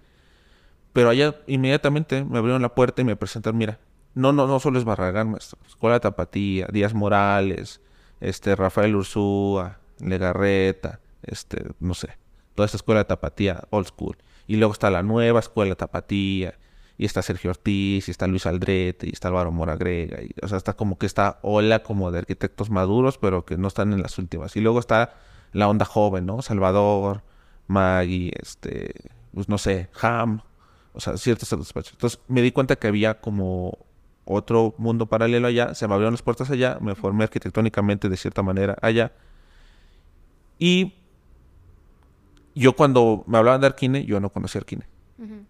Pero allá inmediatamente me abrieron la puerta y me presentaron, mira, no, no, no solo es Barragán, maestro. Escuela Tapatía, Díaz Morales, este, Rafael Ursúa, Legarreta, este, no sé. Toda esta escuela de Tapatía, old school. Y luego está la nueva escuela Tapatía, y está Sergio Ortiz, y está Luis Aldrete, y está Álvaro Moragrega. Y, o sea, está como que está ola como de arquitectos maduros, pero que no están en las últimas. Y luego está la onda joven, ¿no? Salvador, Maggie, este, pues no sé, Ham, o sea, ciertos despachos. Entonces me di cuenta que había como otro mundo paralelo allá, se me abrieron las puertas allá, me formé arquitectónicamente de cierta manera allá. Y yo cuando me hablaban de Arquine, yo no conocía Arquine.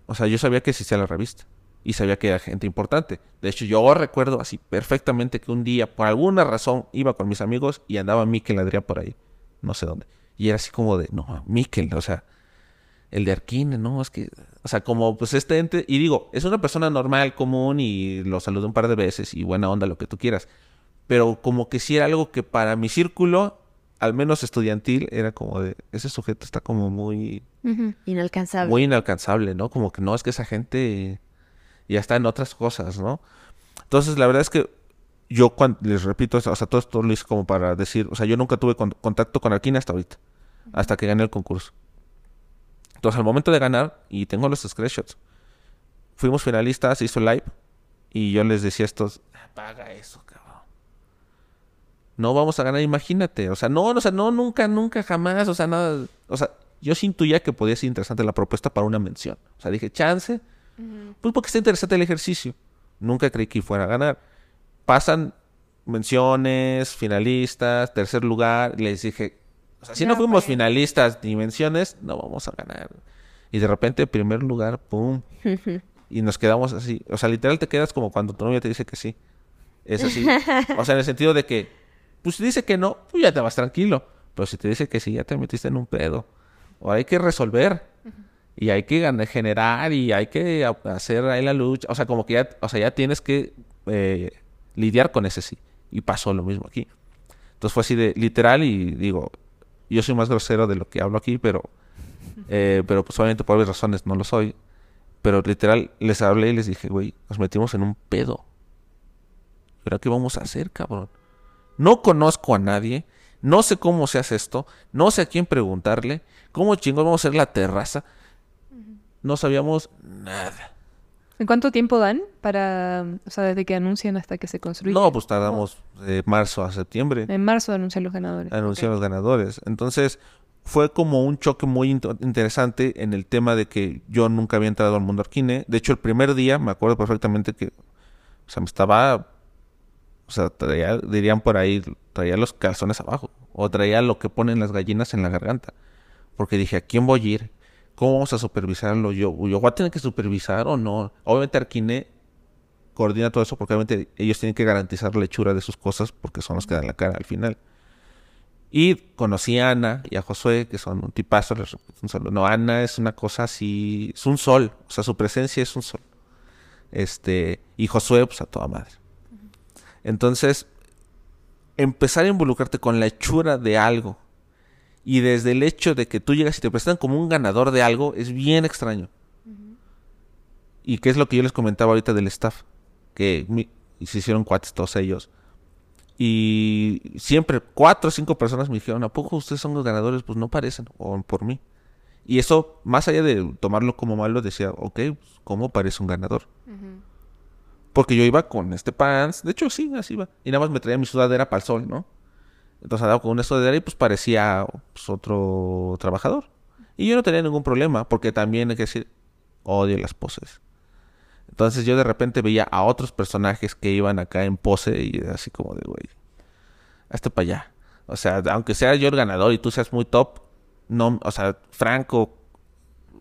O sea, yo sabía que existía la revista, y sabía que era gente importante. De hecho, yo recuerdo así perfectamente que un día, por alguna razón, iba con mis amigos y andaba Miquel Adrián por ahí, no sé dónde. Y era así como de, no, Miquel, o sea, el de Arquine, no, es que, o sea, como pues este ente, y digo, es una persona normal, común, y lo saludé un par de veces y buena onda, lo que tú quieras. Pero como que sí era algo que para mi círculo, al menos estudiantil, era como de, ese sujeto está como muy... Inalcanzable. Muy inalcanzable, ¿no? Como que no, es que esa gente ya está en otras cosas, ¿no? Entonces, la verdad es que yo cuando, les repito, o sea, todo esto lo hice como para decir, o sea, yo nunca tuve contacto con Arquina hasta ahorita, hasta que gané el concurso. Entonces, al momento de ganar, y tengo los screenshots, fuimos finalistas, hizo live, y yo les decía a estos, paga eso. No vamos a ganar, imagínate. O sea, no, o sea, no, nunca, nunca, jamás, o sea, nada. O sea, yo sí intuía que podía ser interesante la propuesta para una mención. O sea, dije, chance, pues porque está interesante el ejercicio. Nunca creí que fuera a ganar. Pasan menciones, finalistas, tercer lugar. les dije, o sea, si no fuimos finalistas ni menciones, no vamos a ganar. Y de repente, primer lugar, ¡pum! y nos quedamos así. O sea, literal te quedas como cuando tu novia te dice que sí. Es así. o sea, en el sentido de que, pues si dice que no, pues ya te vas tranquilo. Pero si te dice que sí, ya te metiste en un pedo. O hay que resolver y hay que generar y hay que hacer ahí la lucha. O sea, como que ya, o sea, ya tienes que eh, lidiar con ese sí. Y pasó lo mismo aquí. Entonces fue así de literal y digo, yo soy más grosero de lo que hablo aquí, pero, eh, pero pues obviamente por varias razones no lo soy. Pero literal les hablé y les dije, güey, nos metimos en un pedo. ¿Pero qué vamos a hacer, cabrón? No conozco a nadie, no sé cómo se hace esto, no sé a quién preguntarle, cómo chingos vamos a hacer la terraza no sabíamos nada. ¿En cuánto tiempo dan para, o sea, desde que anuncian hasta que se construye? No, pues tardamos de marzo a septiembre. En marzo anuncian los ganadores. Anuncian los ganadores. Entonces, fue como un choque muy interesante en el tema de que yo nunca había entrado al mundo arquine. De hecho, el primer día, me acuerdo perfectamente que, o sea, me estaba, o sea, traía, dirían por ahí, traía los calzones abajo. O traía lo que ponen las gallinas en la garganta. Porque dije, ¿a quién voy a ir? ¿Cómo vamos a supervisarlo? Yo, yo voy a tener que supervisar o no. Obviamente Arquine coordina todo eso porque obviamente ellos tienen que garantizar la hechura de sus cosas porque son los que dan la cara al final. Y conocí a Ana y a Josué, que son un tipazo, un solo. No, Ana es una cosa así, es un sol, o sea, su presencia es un sol. Este, y Josué, pues a toda madre. Entonces, empezar a involucrarte con la hechura de algo y desde el hecho de que tú llegas y te presentan como un ganador de algo es bien extraño. Y qué es lo que yo les comentaba ahorita del staff, que se hicieron cuates todos ellos. Y siempre cuatro o cinco personas me dijeron, ¿a poco ustedes son los ganadores? Pues no parecen, o por mí. Y eso, más allá de tomarlo como malo, decía, ok, pues, ¿cómo parece un ganador? Porque yo iba con este pants, de hecho sí, así iba. Y nada más me traía mi sudadera para el sol, ¿no? Entonces andaba con esto de ahí, pues parecía pues, otro trabajador. Y yo no tenía ningún problema, porque también hay que decir, odio las poses. Entonces yo de repente veía a otros personajes que iban acá en pose y así como de, güey, hazte para allá. O sea, aunque sea yo el ganador y tú seas muy top, no, o sea, franco,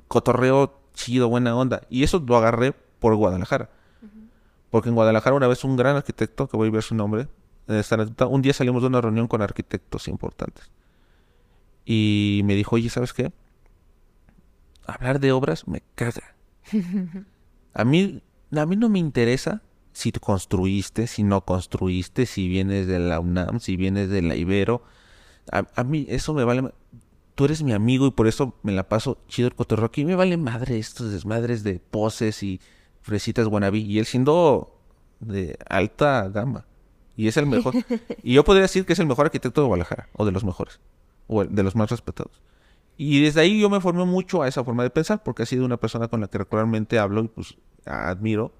cotorreo chido, buena onda. Y eso lo agarré por Guadalajara. Porque en Guadalajara una vez un gran arquitecto, que voy a ver su nombre, un día salimos de una reunión con arquitectos importantes. Y me dijo, oye, ¿sabes qué? Hablar de obras me caga. A mí, a mí no me interesa si construiste, si no construiste, si vienes de la UNAM, si vienes de la Ibero. A, mí eso me vale... Tú eres mi amigo y por eso me la paso chido el cotorro. Aquí me vale madre estos desmadres de poses y fresitas guanabí. Y él siendo de alta gama. Y es el mejor. y yo podría decir que es el mejor arquitecto de Guadalajara, o de los mejores, o de los más respetados. Y desde ahí yo me formé mucho a esa forma de pensar, porque ha sido una persona con la que regularmente hablo y pues admiro.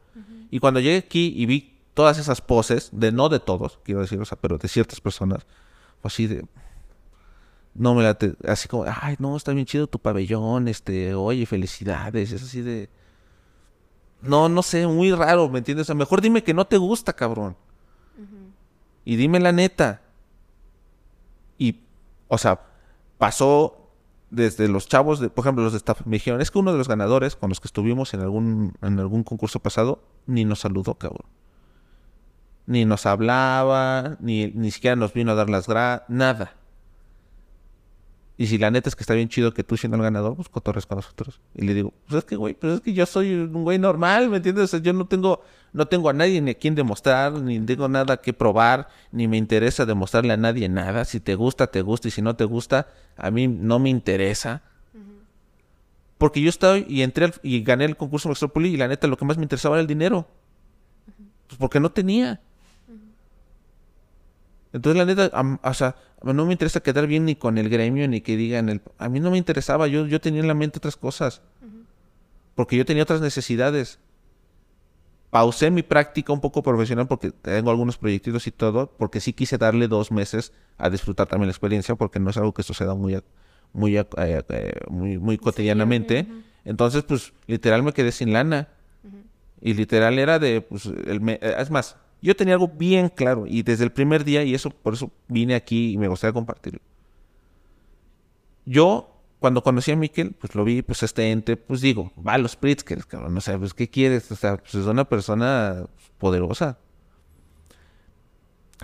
Y cuando llegué aquí y vi todas esas poses, de no de todos, quiero decir, o sea, pero de ciertas personas, fue así de. No me la. así como, ay, no, está bien chido tu pabellón, este, oye, felicidades, es así de. No, no sé, muy raro, ¿me entiendes? O sea, mejor dime que no te gusta, cabrón. Y dime la neta. Y, o sea, pasó desde los chavos, de, por ejemplo, los de staff, me dijeron, es que uno de los ganadores con los que estuvimos en algún, en algún concurso pasado, ni nos saludó, cabrón. Ni nos hablaba, ni, ni siquiera nos vino a dar las gracias, nada. Y si la neta es que está bien chido que tú siendo el ganador, pues cotorres con nosotros. Y le digo, pues es que, güey, pero es que yo soy un güey normal, ¿me entiendes? O sea, yo no tengo, no tengo a nadie ni a quien demostrar, ni tengo nada que probar, ni me interesa demostrarle a nadie nada. Si te gusta, te gusta, y si no te gusta, a mí no me interesa. Porque yo estoy y entré y gané el concurso Metrópoli y la neta lo que más me interesaba era el dinero. Pues porque no tenía. Entonces, la neta, o sea, no me interesa quedar bien ni con el gremio, ni que digan el... A mí no me interesaba, yo, yo tenía en la mente otras cosas. Porque yo tenía otras necesidades. Pausé mi práctica un poco profesional porque tengo algunos proyectos y todo, porque sí quise darle dos meses a disfrutar también la experiencia, porque no es algo que suceda muy, muy, eh, eh, muy, muy cotidianamente. Entonces, pues, literal me quedé sin lana. Y literal era de, pues, el es más, yo tenía algo bien claro y desde el primer día, y eso por eso vine aquí y me gustaría compartirlo. Yo, cuando conocí a Miquel, pues lo vi, pues este ente, pues digo, va a los Pritzkers, cabrón, no sé, pues ¿qué quieres? O sea, pues es una persona poderosa.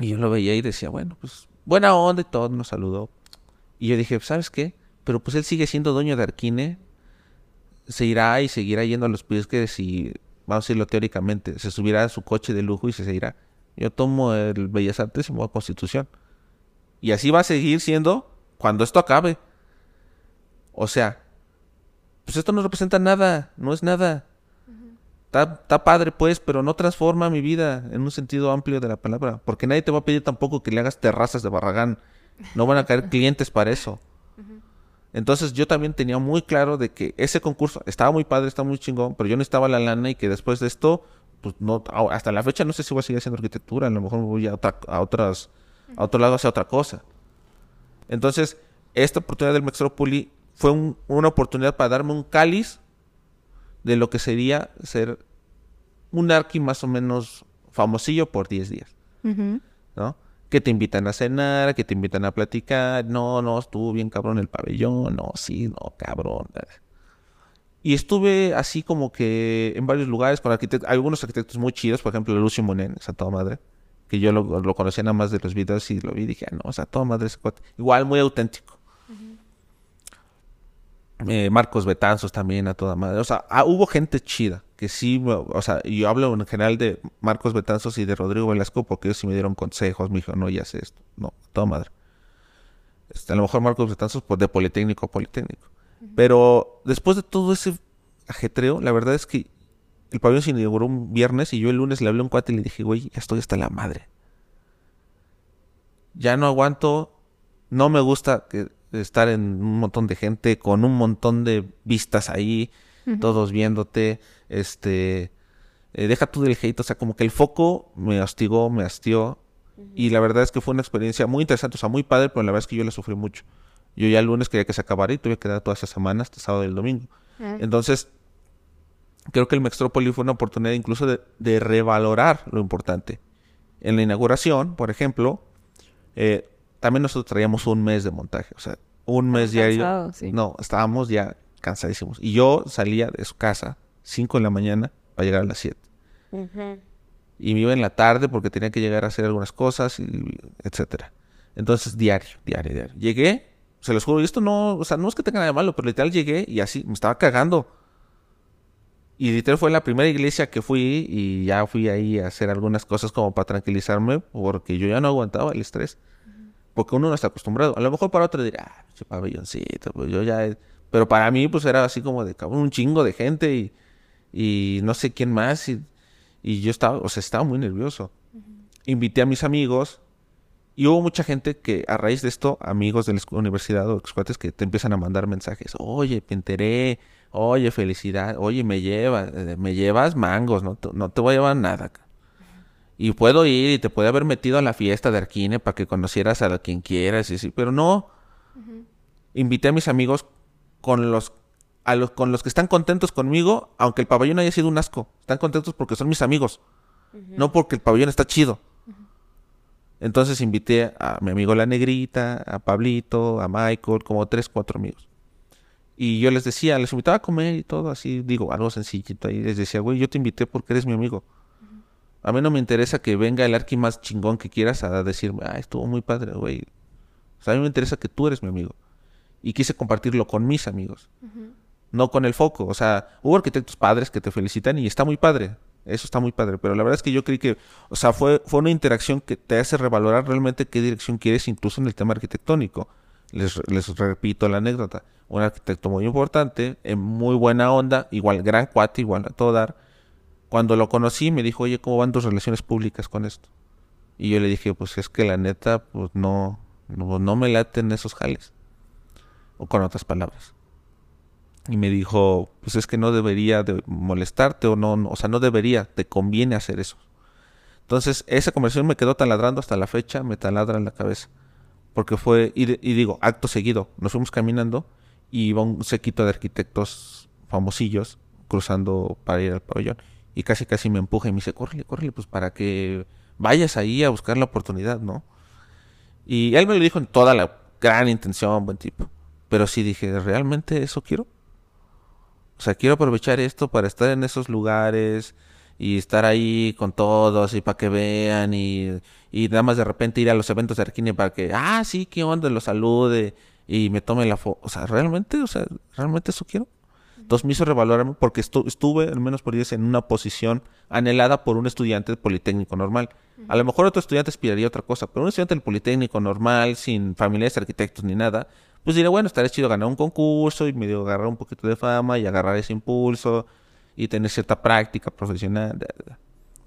Y yo lo veía y decía, bueno, pues buena onda y todo, nos saludó. Y yo dije, ¿sabes qué? Pero pues él sigue siendo dueño de Arquine, se irá y seguirá yendo a los Pritzkers y vamos a decirlo teóricamente, se subirá a su coche de lujo y se irá. Yo tomo el Bellas Artes y me voy a Constitución. Y así va a seguir siendo cuando esto acabe. O sea, pues esto no representa nada, no es nada. Está, padre, pues, pero no transforma mi vida en un sentido amplio de la palabra. Porque nadie te va a pedir tampoco que le hagas terrazas de barragán. No van a caer clientes para eso. Entonces yo también tenía muy claro de que ese concurso estaba muy padre, estaba muy chingón, pero yo no estaba la lana y que después de esto, pues no, hasta la fecha no sé si voy a seguir haciendo arquitectura, a lo mejor me voy a, a otras, a otro lado hacia otra cosa. Entonces, esta oportunidad del Mextropoli fue una oportunidad para darme un cáliz de lo que sería ser un arqui más o menos famosillo por 10 días. ¿No? Que te invitan a cenar, que te invitan a platicar, no, no, estuvo bien cabrón el pabellón, no, sí, no, cabrón. Y estuve así como que en varios lugares con arquitectos, algunos arquitectos muy chidos, por ejemplo, Lucio Monen, esa toda madre, que yo lo, conocía nada más de los videos y lo vi y dije, ah, no, o sea, toda madre ese Igual, muy auténtico. Eh, Marcos Betanzos también a toda madre. O sea, ah, hubo gente chida que sí, o sea, yo hablo en general de Marcos Betanzos y de Rodrigo Velasco porque ellos sí me dieron consejos, me dijo, no, ya sé esto. No, toda madre. Este, a lo mejor Marcos Betanzos, pues de Politécnico a Politécnico. Pero después de todo ese ajetreo, la verdad es que el pabellón se inauguró un viernes y yo el lunes le hablé a un cuate y le dije, güey, ya estoy hasta la madre. Ya no aguanto, no me gusta estar en un montón de gente, con un montón de vistas ahí, todos viéndote este, eh, deja tú del hate, o sea, como que el foco me hostigó, me hastió. Y la verdad es que fue una experiencia muy interesante, o sea, muy padre, pero la verdad es que yo la sufrí mucho. Yo ya el lunes quería que se acabara y tuve que quedar toda esa semana hasta sábado y el domingo. Ah. Entonces, creo que el Mextrópoli fue una oportunidad incluso de, revalorar lo importante. En la inauguración, por ejemplo, eh, también nosotros traíamos un mes de montaje, o sea, un mes diario. No, estábamos ya cansadísimos. Y yo salía de su casa 5 de la mañana para llegar a las 7. Y me iba en la tarde porque tenía que llegar a hacer algunas cosas, y etcétera. Entonces, diario, diario, diario. Llegué, se los juro, y esto no, o sea, no es que tenga nada de malo, pero literal llegué y así, me estaba cagando. Y literal fue la primera iglesia que fui y ya fui ahí a hacer algunas cosas como para tranquilizarme porque yo ya no aguantaba el estrés. Porque uno no está acostumbrado. A lo mejor para otro dirá, ah, pabelloncito, pues yo ya... Pero para mí pues era así como de cabrón, un chingo de gente y y no sé quién más. Y, yo estaba, o sea, estaba muy nervioso. Invité a mis amigos y hubo mucha gente que a raíz de esto, amigos de la universidad o excuates que te empiezan a mandar mensajes. Oye, me enteré. Oye, felicidad. Oye, me llevas, eh, me llevas mangos. No, no te voy a llevar nada. Y puedo ir y te puede haber metido a la fiesta de Arquine para que conocieras a quien quieras. Y sí, pero no. Invité a mis amigos con los a los, con los que están contentos conmigo, aunque el pabellón haya sido un asco. Están contentos porque son mis amigos, no porque el pabellón está chido. Entonces invité a mi amigo La Negrita, a Pablito, a Michael, como tres, cuatro amigos. Y yo les decía, les invitaba a comer y todo así, digo, algo sencillito ahí. Les decía, güey, yo te invité porque eres mi amigo. A mí no me interesa que venga el arqui más chingón que quieras a decirme, ah, estuvo muy padre, güey. O sea, a mí me interesa que tú eres mi amigo. Y quise compartirlo con mis amigos, no con el foco. O sea, hubo arquitectos padres que te felicitan y está muy padre. Eso está muy padre. Pero la verdad es que yo creí que, o sea, fue, fue una interacción que te hace revalorar realmente qué dirección quieres, incluso en el tema arquitectónico. Les, les repito la anécdota. Un arquitecto muy importante, en muy buena onda, igual gran cuate, igual a todo dar cuando lo conocí me dijo, oye, ¿cómo van tus relaciones públicas con esto? Y yo le dije, pues es que la neta, pues no, no, me laten esos jales. O con otras palabras. Y me dijo, pues es que no debería de molestarte o no, o sea, no debería, te conviene hacer eso. Entonces, esa conversación me quedó taladrando hasta la fecha, me taladra en la cabeza. Porque fue, y, y digo, acto seguido, nos fuimos caminando y iba un sequito de arquitectos famosillos cruzando para ir al pabellón y casi casi me empuja y me dice, córrele, córrele, pues para que vayas ahí a buscar la oportunidad, ¿no? Y él me lo dijo en toda la gran intención, buen tipo. Pero sí dije, ¿realmente eso quiero? O sea, quiero aprovechar esto para estar en esos lugares y estar ahí con todos y para que vean y, y nada más de repente ir a los eventos de Arquine para que, ah, sí, qué onda, lo salude y me tome la foto. O sea, ¿realmente? O sea, ¿realmente eso quiero? Entonces me hizo revalorarme porque estuve, al menos por días, en una posición anhelada por un estudiante politécnico normal. A lo mejor otro estudiante aspiraría a otra cosa, pero un estudiante del politécnico normal, sin familiares arquitectos ni nada, pues diría, bueno, estaría chido ganar un concurso y medio agarrar un poquito de fama y agarrar ese impulso y tener cierta práctica profesional.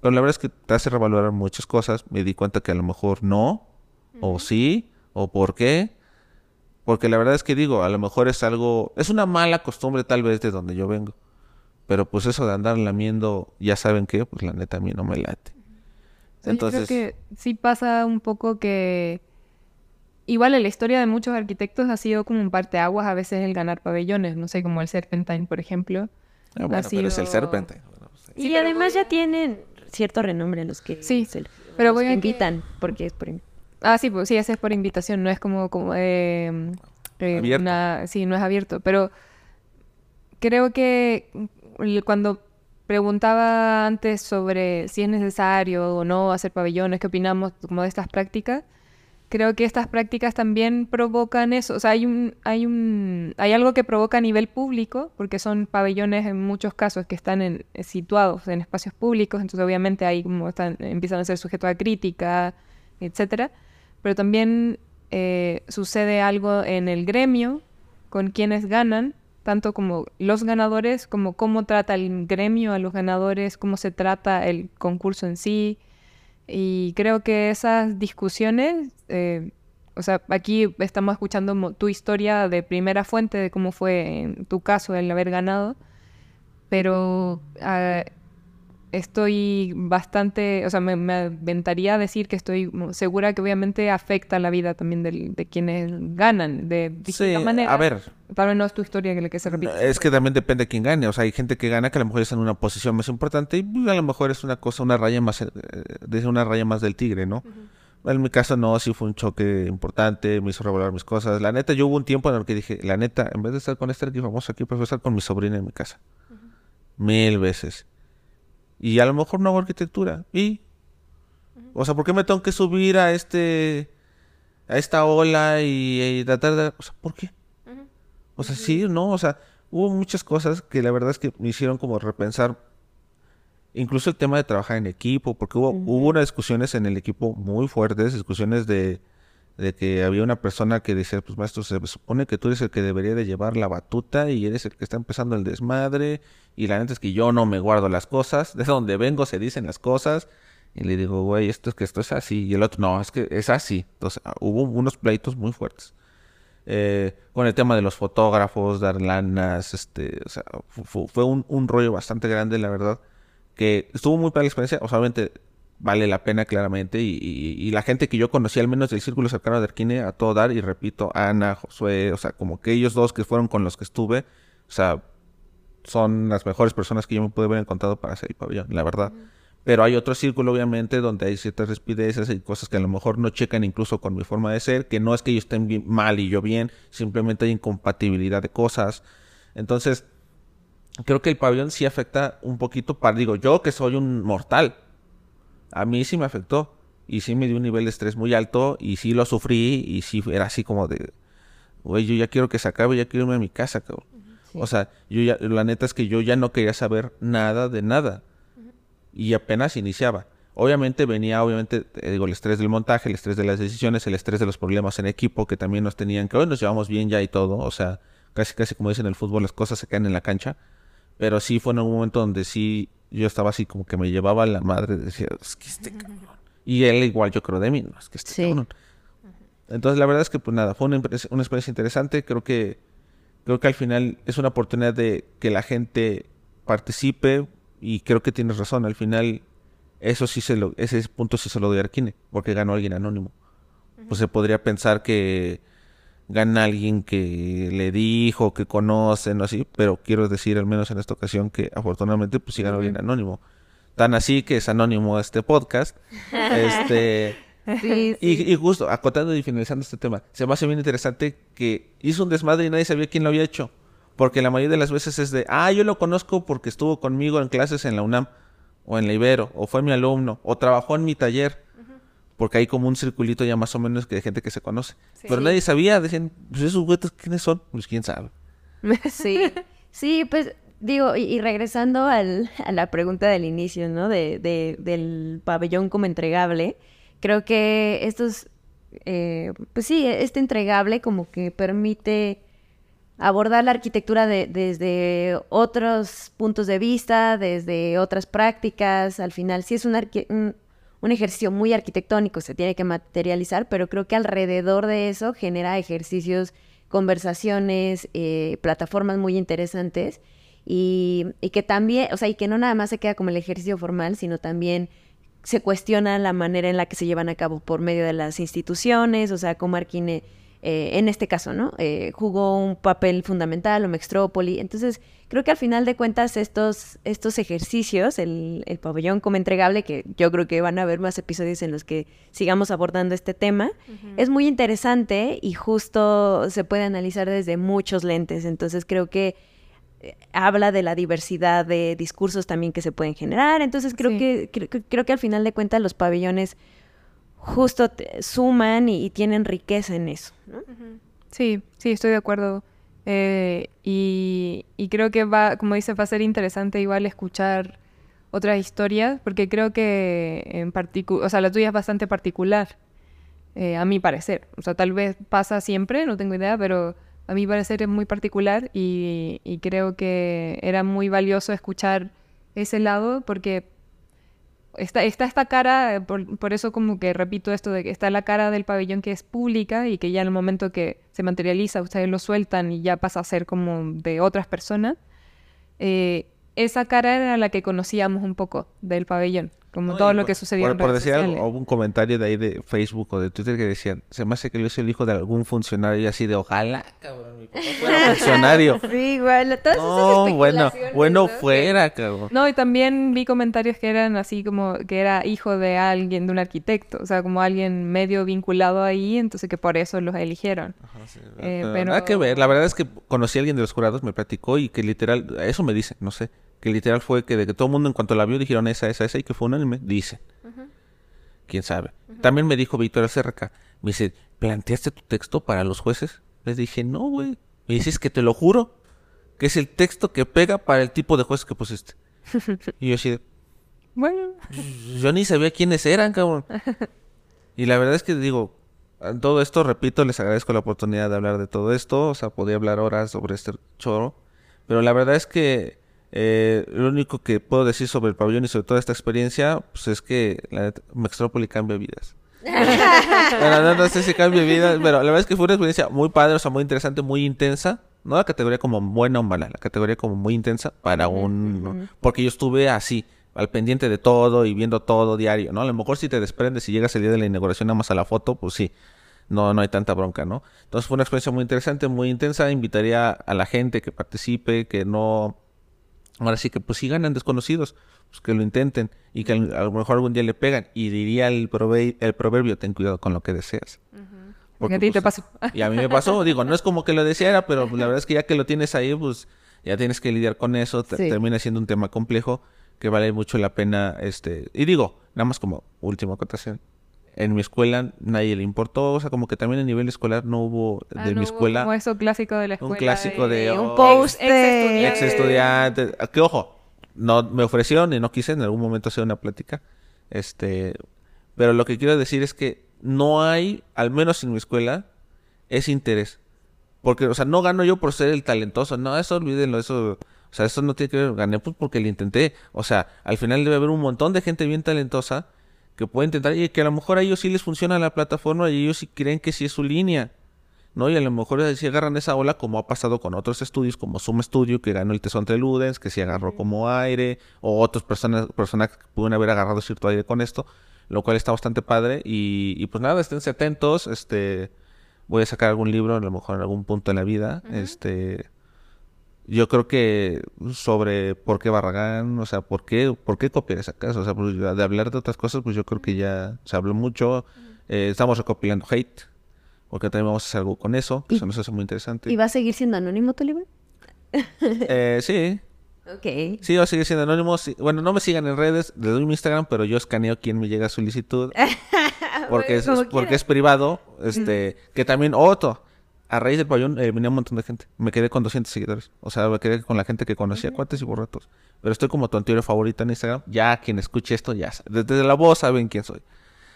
Pero la verdad es que te hace revalorar muchas cosas. Me di cuenta que a lo mejor no, o sí, o por qué. Porque la verdad es que digo, a lo mejor es algo, es una mala costumbre tal vez de donde yo vengo. Pero pues eso de andar lamiendo, ya saben qué, pues la neta a mí no me late. Entonces... Yo creo que sí pasa un poco que igual en la historia de muchos arquitectos ha sido como un parteaguas a veces el ganar pabellones, no sé, como el Serpentine, por ejemplo. Ah, bueno, pero es el Serpentine. Pues, y además ya tienen cierto renombre los que, sí, pero voy a invitan, porque es por Ah, sí, pues sí, ese es por invitación, no es como, como eh, eh sí, no es abierto, pero creo que cuando preguntaba antes sobre si es necesario o no hacer pabellones, qué opinamos como de estas prácticas, creo que estas prácticas también provocan eso, o sea, hay un hay un hay algo que provoca a nivel público, porque son pabellones en muchos casos que están en, situados en espacios públicos, entonces obviamente ahí como están empiezan a ser sujetos a crítica, etcétera pero también eh, sucede algo en el gremio con quienes ganan, tanto como los ganadores, como cómo trata el gremio a los ganadores, cómo se trata el concurso en sí. Y creo que esas discusiones, eh, o sea, aquí estamos escuchando tu historia de primera fuente de cómo fue en tu caso el haber ganado, pero ah, estoy bastante, o sea, me, aventaría a decir que estoy segura que obviamente afecta la vida también de, quienes ganan de distinta sí, manera. A ver. Tal vez no es tu historia que, le que se repite. Es que también depende de quién gane. O sea, hay gente que gana que a lo mejor está en una posición más importante y pues, a lo mejor es una cosa, una raya más, eh, una raya más del tigre, ¿no? En mi caso no, sí fue un choque importante, me hizo revolver mis cosas. La neta, yo hubo un tiempo en el que dije, la neta, en vez de estar con este aquí famoso aquí, prefiero estar con mi sobrina en mi casa. Mil veces. Y a lo mejor no hago arquitectura. ¿Y? O sea, ¿por qué me tengo que subir a este a esta ola y, tratar de... O sea, ¿por qué? O sea, sí, no, o sea, hubo muchas cosas que la verdad es que me hicieron como repensar incluso el tema de trabajar en equipo, porque hubo, hubo unas discusiones en el equipo muy fuertes, discusiones de, de que había una persona que decía, pues maestro, se supone que tú eres el que debería de llevar la batuta y eres el que está empezando el desmadre y la neta es que yo no me guardo las cosas, de donde vengo se dicen las cosas y le digo, güey, esto es que esto es así y el otro, no, es que es así. Entonces ah, hubo unos pleitos muy fuertes. Eh, con el tema de los fotógrafos, dar lanas, este, o sea, fue, un, un rollo bastante grande, la verdad, que estuvo muy para la experiencia, obviamente vale la pena claramente y, la gente que yo conocí al menos del círculo cercano de Arquine a todo dar y repito Ana Josué o sea como que ellos dos que fueron con los que estuve o sea son las mejores personas que yo me pude haber encontrado para hacer el pabellón la verdad. Pero hay otro círculo obviamente donde hay ciertas respideces y cosas que a lo mejor no checan incluso con mi forma de ser que no es que ellos estén mal y yo bien simplemente hay incompatibilidad de cosas. Entonces, creo que el pabellón sí afecta un poquito para, digo, yo que soy un mortal, a mí sí me afectó y sí me dio un nivel de estrés muy alto y sí lo sufrí y sí era así como de, güey, yo ya quiero que se acabe, ya quiero irme a mi casa, cabrón. O sea, yo ya, la neta es que yo ya no quería saber nada de nada. Y apenas iniciaba. Obviamente venía, obviamente, eh, digo, el estrés del montaje, el estrés de las decisiones, el estrés de los problemas en equipo que también nos tenían que hoy nos llevamos bien ya y todo. O sea, casi, casi como dicen en el fútbol, las cosas se caen en la cancha. Pero sí fue en un momento donde sí yo estaba así como que me llevaba la madre, decía, es que este cabrón. Y él igual yo creo de mí, no, es que este cabrón. Entonces la verdad es que pues nada, fue una, una experiencia interesante, creo que creo que al final es una oportunidad de que la gente participe y creo que tienes razón, al final eso sí se lo, ese punto sí se lo doy a Arquine, porque ganó alguien anónimo. Pues se podría pensar que gana alguien que le dijo, que conocen o así, pero quiero decir al menos en esta ocasión que afortunadamente pues sí ganó alguien anónimo. Tan así que es anónimo este podcast. este y, justo, acotando y finalizando este tema, se me hace bien interesante que hizo un desmadre y nadie sabía quién lo había hecho. Porque la mayoría de las veces es de, ah, yo lo conozco porque estuvo conmigo en clases en la UNAM, o en la Ibero, o fue mi alumno, o trabajó en mi taller. Porque hay como un circulito ya más o menos que de gente que se conoce. Pero nadie sabía, decían, pues esos güeyes, ¿quiénes son? Pues quién sabe. Sí, sí, pues digo, y, regresando al, a la pregunta del inicio, ¿no? De, de, del pabellón como entregable creo que estos, eh, pues sí, este entregable como que permite abordar la arquitectura desde otros puntos de vista, desde otras prácticas. Al final, sí es un, un, ejercicio muy arquitectónico, se tiene que materializar, pero creo que alrededor de eso genera ejercicios, conversaciones, eh, plataformas muy interesantes y, y, que también, o sea, y que no nada más se queda como el ejercicio formal, sino también se cuestiona la manera en la que se llevan a cabo por medio de las instituciones, o sea, como Arquine, eh, en este caso, ¿no? Eh, jugó un papel fundamental, o Mextrópoli. Entonces, creo que al final de cuentas estos, estos ejercicios, el, pabellón como entregable, que yo creo que van a haber más episodios en los que sigamos abordando este tema, es muy interesante y justo se puede analizar desde muchos lentes. Entonces, creo que habla de la diversidad de discursos también que se pueden generar. Entonces creo que creo, que al final de cuentas los pabellones justo suman y, tienen riqueza en eso. Sí, sí, estoy de acuerdo. Eh, y, creo que va, como dice, va a ser interesante igual escuchar otras historias, porque creo que en particular, o sea, la tuya es bastante particular, eh, a mi parecer. O sea, tal vez pasa siempre, no tengo idea, pero a mi parecer es muy particular y, creo que era muy valioso escuchar ese lado porque está, está esta cara, por, eso como que repito esto de que está la cara del pabellón que es pública y que ya en el momento que se materializa ustedes lo sueltan y ya pasa a ser como de otras personas. Eh, esa cara era la que conocíamos un poco del pabellón como todo lo que sucedió por, por decir algo, hubo un comentario de ahí de Facebook o de Twitter que decían, se me hace que yo soy el hijo de algún funcionario y así de ojalá, cabrón, mi papá fuera funcionario. sí, bueno, todas no, bueno, bueno fuera, cabrón. No, y también vi comentarios que eran así como que era hijo de alguien, de un arquitecto, o sea, como alguien medio vinculado ahí, entonces que por eso los eligieron. Ajá, sí, eh, pero... Nada que ver, la verdad es que conocí a alguien de los jurados, me platicó y que literal, eso me dice, no sé que literal fue que de que todo el mundo en cuanto la vio dijeron esa, esa, esa y que fue un anime, dice. Quién sabe. También me dijo Víctor Acerca, me dice, ¿planteaste tu texto para los jueces? Les dije, no, güey. Me dices que te lo juro, que es el texto que pega para el tipo de jueces que pusiste. y yo así de, bueno. Yo ni sabía quiénes eran, cabrón. y la verdad es que digo, todo esto, repito, les agradezco la oportunidad de hablar de todo esto. O sea, podía hablar horas sobre este choro. Pero la verdad es que eh, lo único que puedo decir sobre el pabellón y sobre toda esta experiencia, pues es que la Mextrópoli cambia vidas. bueno, no, sé si cambia vidas, pero la verdad es que fue una experiencia muy padre, o sea, muy interesante, muy intensa. No la categoría como buena o mala, la categoría como muy intensa para un... Porque yo estuve así, al pendiente de todo y viendo todo diario, ¿no? A lo mejor si te desprendes y llegas el día de la inauguración nada más a la foto, pues sí, no, no hay tanta bronca, ¿no? Entonces fue una experiencia muy interesante, muy intensa. Invitaría a la gente que participe, que no Ahora sí que pues si ganan desconocidos, pues que lo intenten y que a lo mejor algún día le pegan. Y diría el, el proverbio, ten cuidado con lo que deseas. Porque, a ti te pues, pasó. Y a mí me pasó, digo, no es como que lo deseara, pero la verdad es que ya que lo tienes ahí, pues ya tienes que lidiar con eso, termina siendo un tema complejo que vale mucho la pena, este, y digo, nada más como última acotación, en mi escuela nadie le importó, o sea, como que también a nivel escolar no hubo ah, de mi escuela. como eso clásico de la escuela. Un clásico de, un oh, post ex, estudiante. Que ojo, no me ofrecieron y no quise en algún momento hacer una plática. Este, pero lo que quiero decir es que no hay, al menos en mi escuela, ese interés. Porque, o sea, no gano yo por ser el talentoso. No, eso olvídenlo, eso. O sea, eso no tiene que ver. Gané pues porque lo intenté. O sea, al final debe haber un montón de gente bien talentosa que puede intentar y que a lo mejor a ellos sí les funciona la plataforma y ellos sí creen que sí es su línea. ¿no? Y a lo mejor si agarran esa ola, como ha pasado con otros estudios, como Zoom Studio, que ganó el Tesón Ludens, que sí agarró como aire, o otras personas, personas que pudieron haber agarrado cierto aire con esto, lo cual está bastante padre. Y, pues nada, esténse atentos, este voy a sacar algún libro, a lo mejor en algún punto de la vida, este yo creo que sobre por qué Barragán, o sea, por qué, por qué copiar esa casa, o sea, pues, de hablar de otras cosas, pues yo creo que ya se habló mucho, eh, estamos recopilando hate, porque también vamos a hacer algo con eso, que eso nos hace muy interesante. ¿Y va a seguir siendo anónimo tu libro? eh, sí. Ok. Sí, va a seguir siendo anónimo. Bueno, no me sigan en redes, le doy mi Instagram, pero yo escaneo quién me llega a solicitud. porque es, porque es privado. Este, que también, otro, a raíz del pabellón eh, venía un montón de gente. Me quedé con 200 seguidores. O sea, me quedé con la gente que conocía, cuates y borratos. Pero estoy como tu anterior favorita en Instagram. Ya quien escuche esto, ya Desde la voz saben quién soy.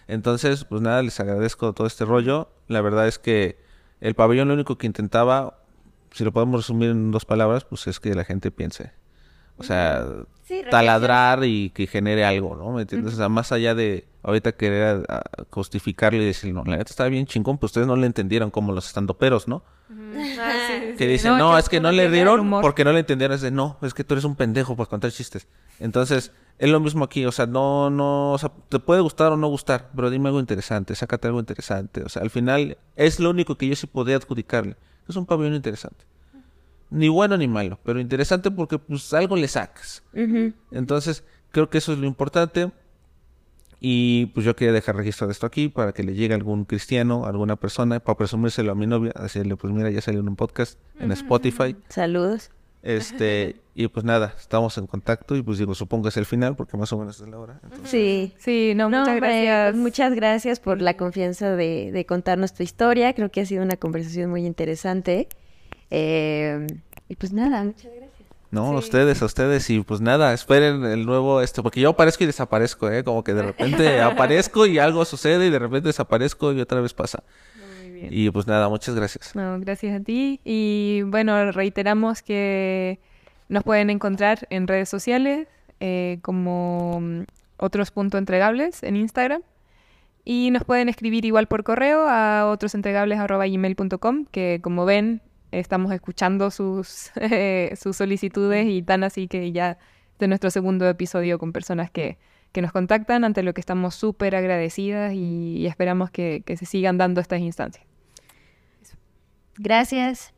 Entonces, pues nada, les agradezco todo este rollo. La verdad es que el pabellón lo único que intentaba, si lo podemos resumir en dos palabras, pues es que la gente piense. O sea, taladrar y que genere algo, ¿no? ¿Me entiendes? O sea, más allá de ahorita querer ah, justificarle y decir, no, la neta está bien chingón, pues ustedes no le entendieron como los estandoperos, ¿no? Ah, que dicen, no, es que no le dieron porque no le entendieron. Es de, no, es que tú eres un pendejo para contar chistes. Entonces, es lo mismo aquí, o sea, no, no, o sea, te puede gustar o no gustar, pero dime algo interesante, sácate algo interesante. O sea, al final es lo único que yo sí podría adjudicarle. Es un pabellón interesante. Ni bueno ni malo, pero interesante porque pues algo le sacas. Entonces, creo que eso es lo importante. Y pues yo quería dejar registro de esto aquí para que le llegue algún cristiano, alguna persona, para presumírselo a mi novia, decirle, pues mira, ya salió en un podcast en Spotify. Saludos. Este, y pues nada, estamos en contacto y pues digo, supongo que es el final porque más o menos es la hora. Sí, sí, no, muchas gracias. Muchas gracias por la confianza de, de contarnos tu historia. Creo que ha sido una conversación muy interesante. Eh, y pues nada, muchas gracias. No, a ustedes, a ustedes, y pues nada, esperen el nuevo, este, porque yo aparezco y desaparezco, ¿eh? Como que de repente aparezco y algo sucede y de repente desaparezco y otra vez pasa. Y pues nada, muchas gracias. No, gracias a ti. Y bueno, reiteramos que nos pueden encontrar en redes sociales eh, como mm, otros puntos entregables en Instagram. Y nos pueden escribir igual por correo a otrosentregables.gmail.com, que como ven, estamos escuchando sus, sus solicitudes y tan así que ya de nuestro segundo episodio con personas que, que nos contactan, ante lo que estamos súper agradecidas y, esperamos que, que se sigan dando estas instancias. Gracias.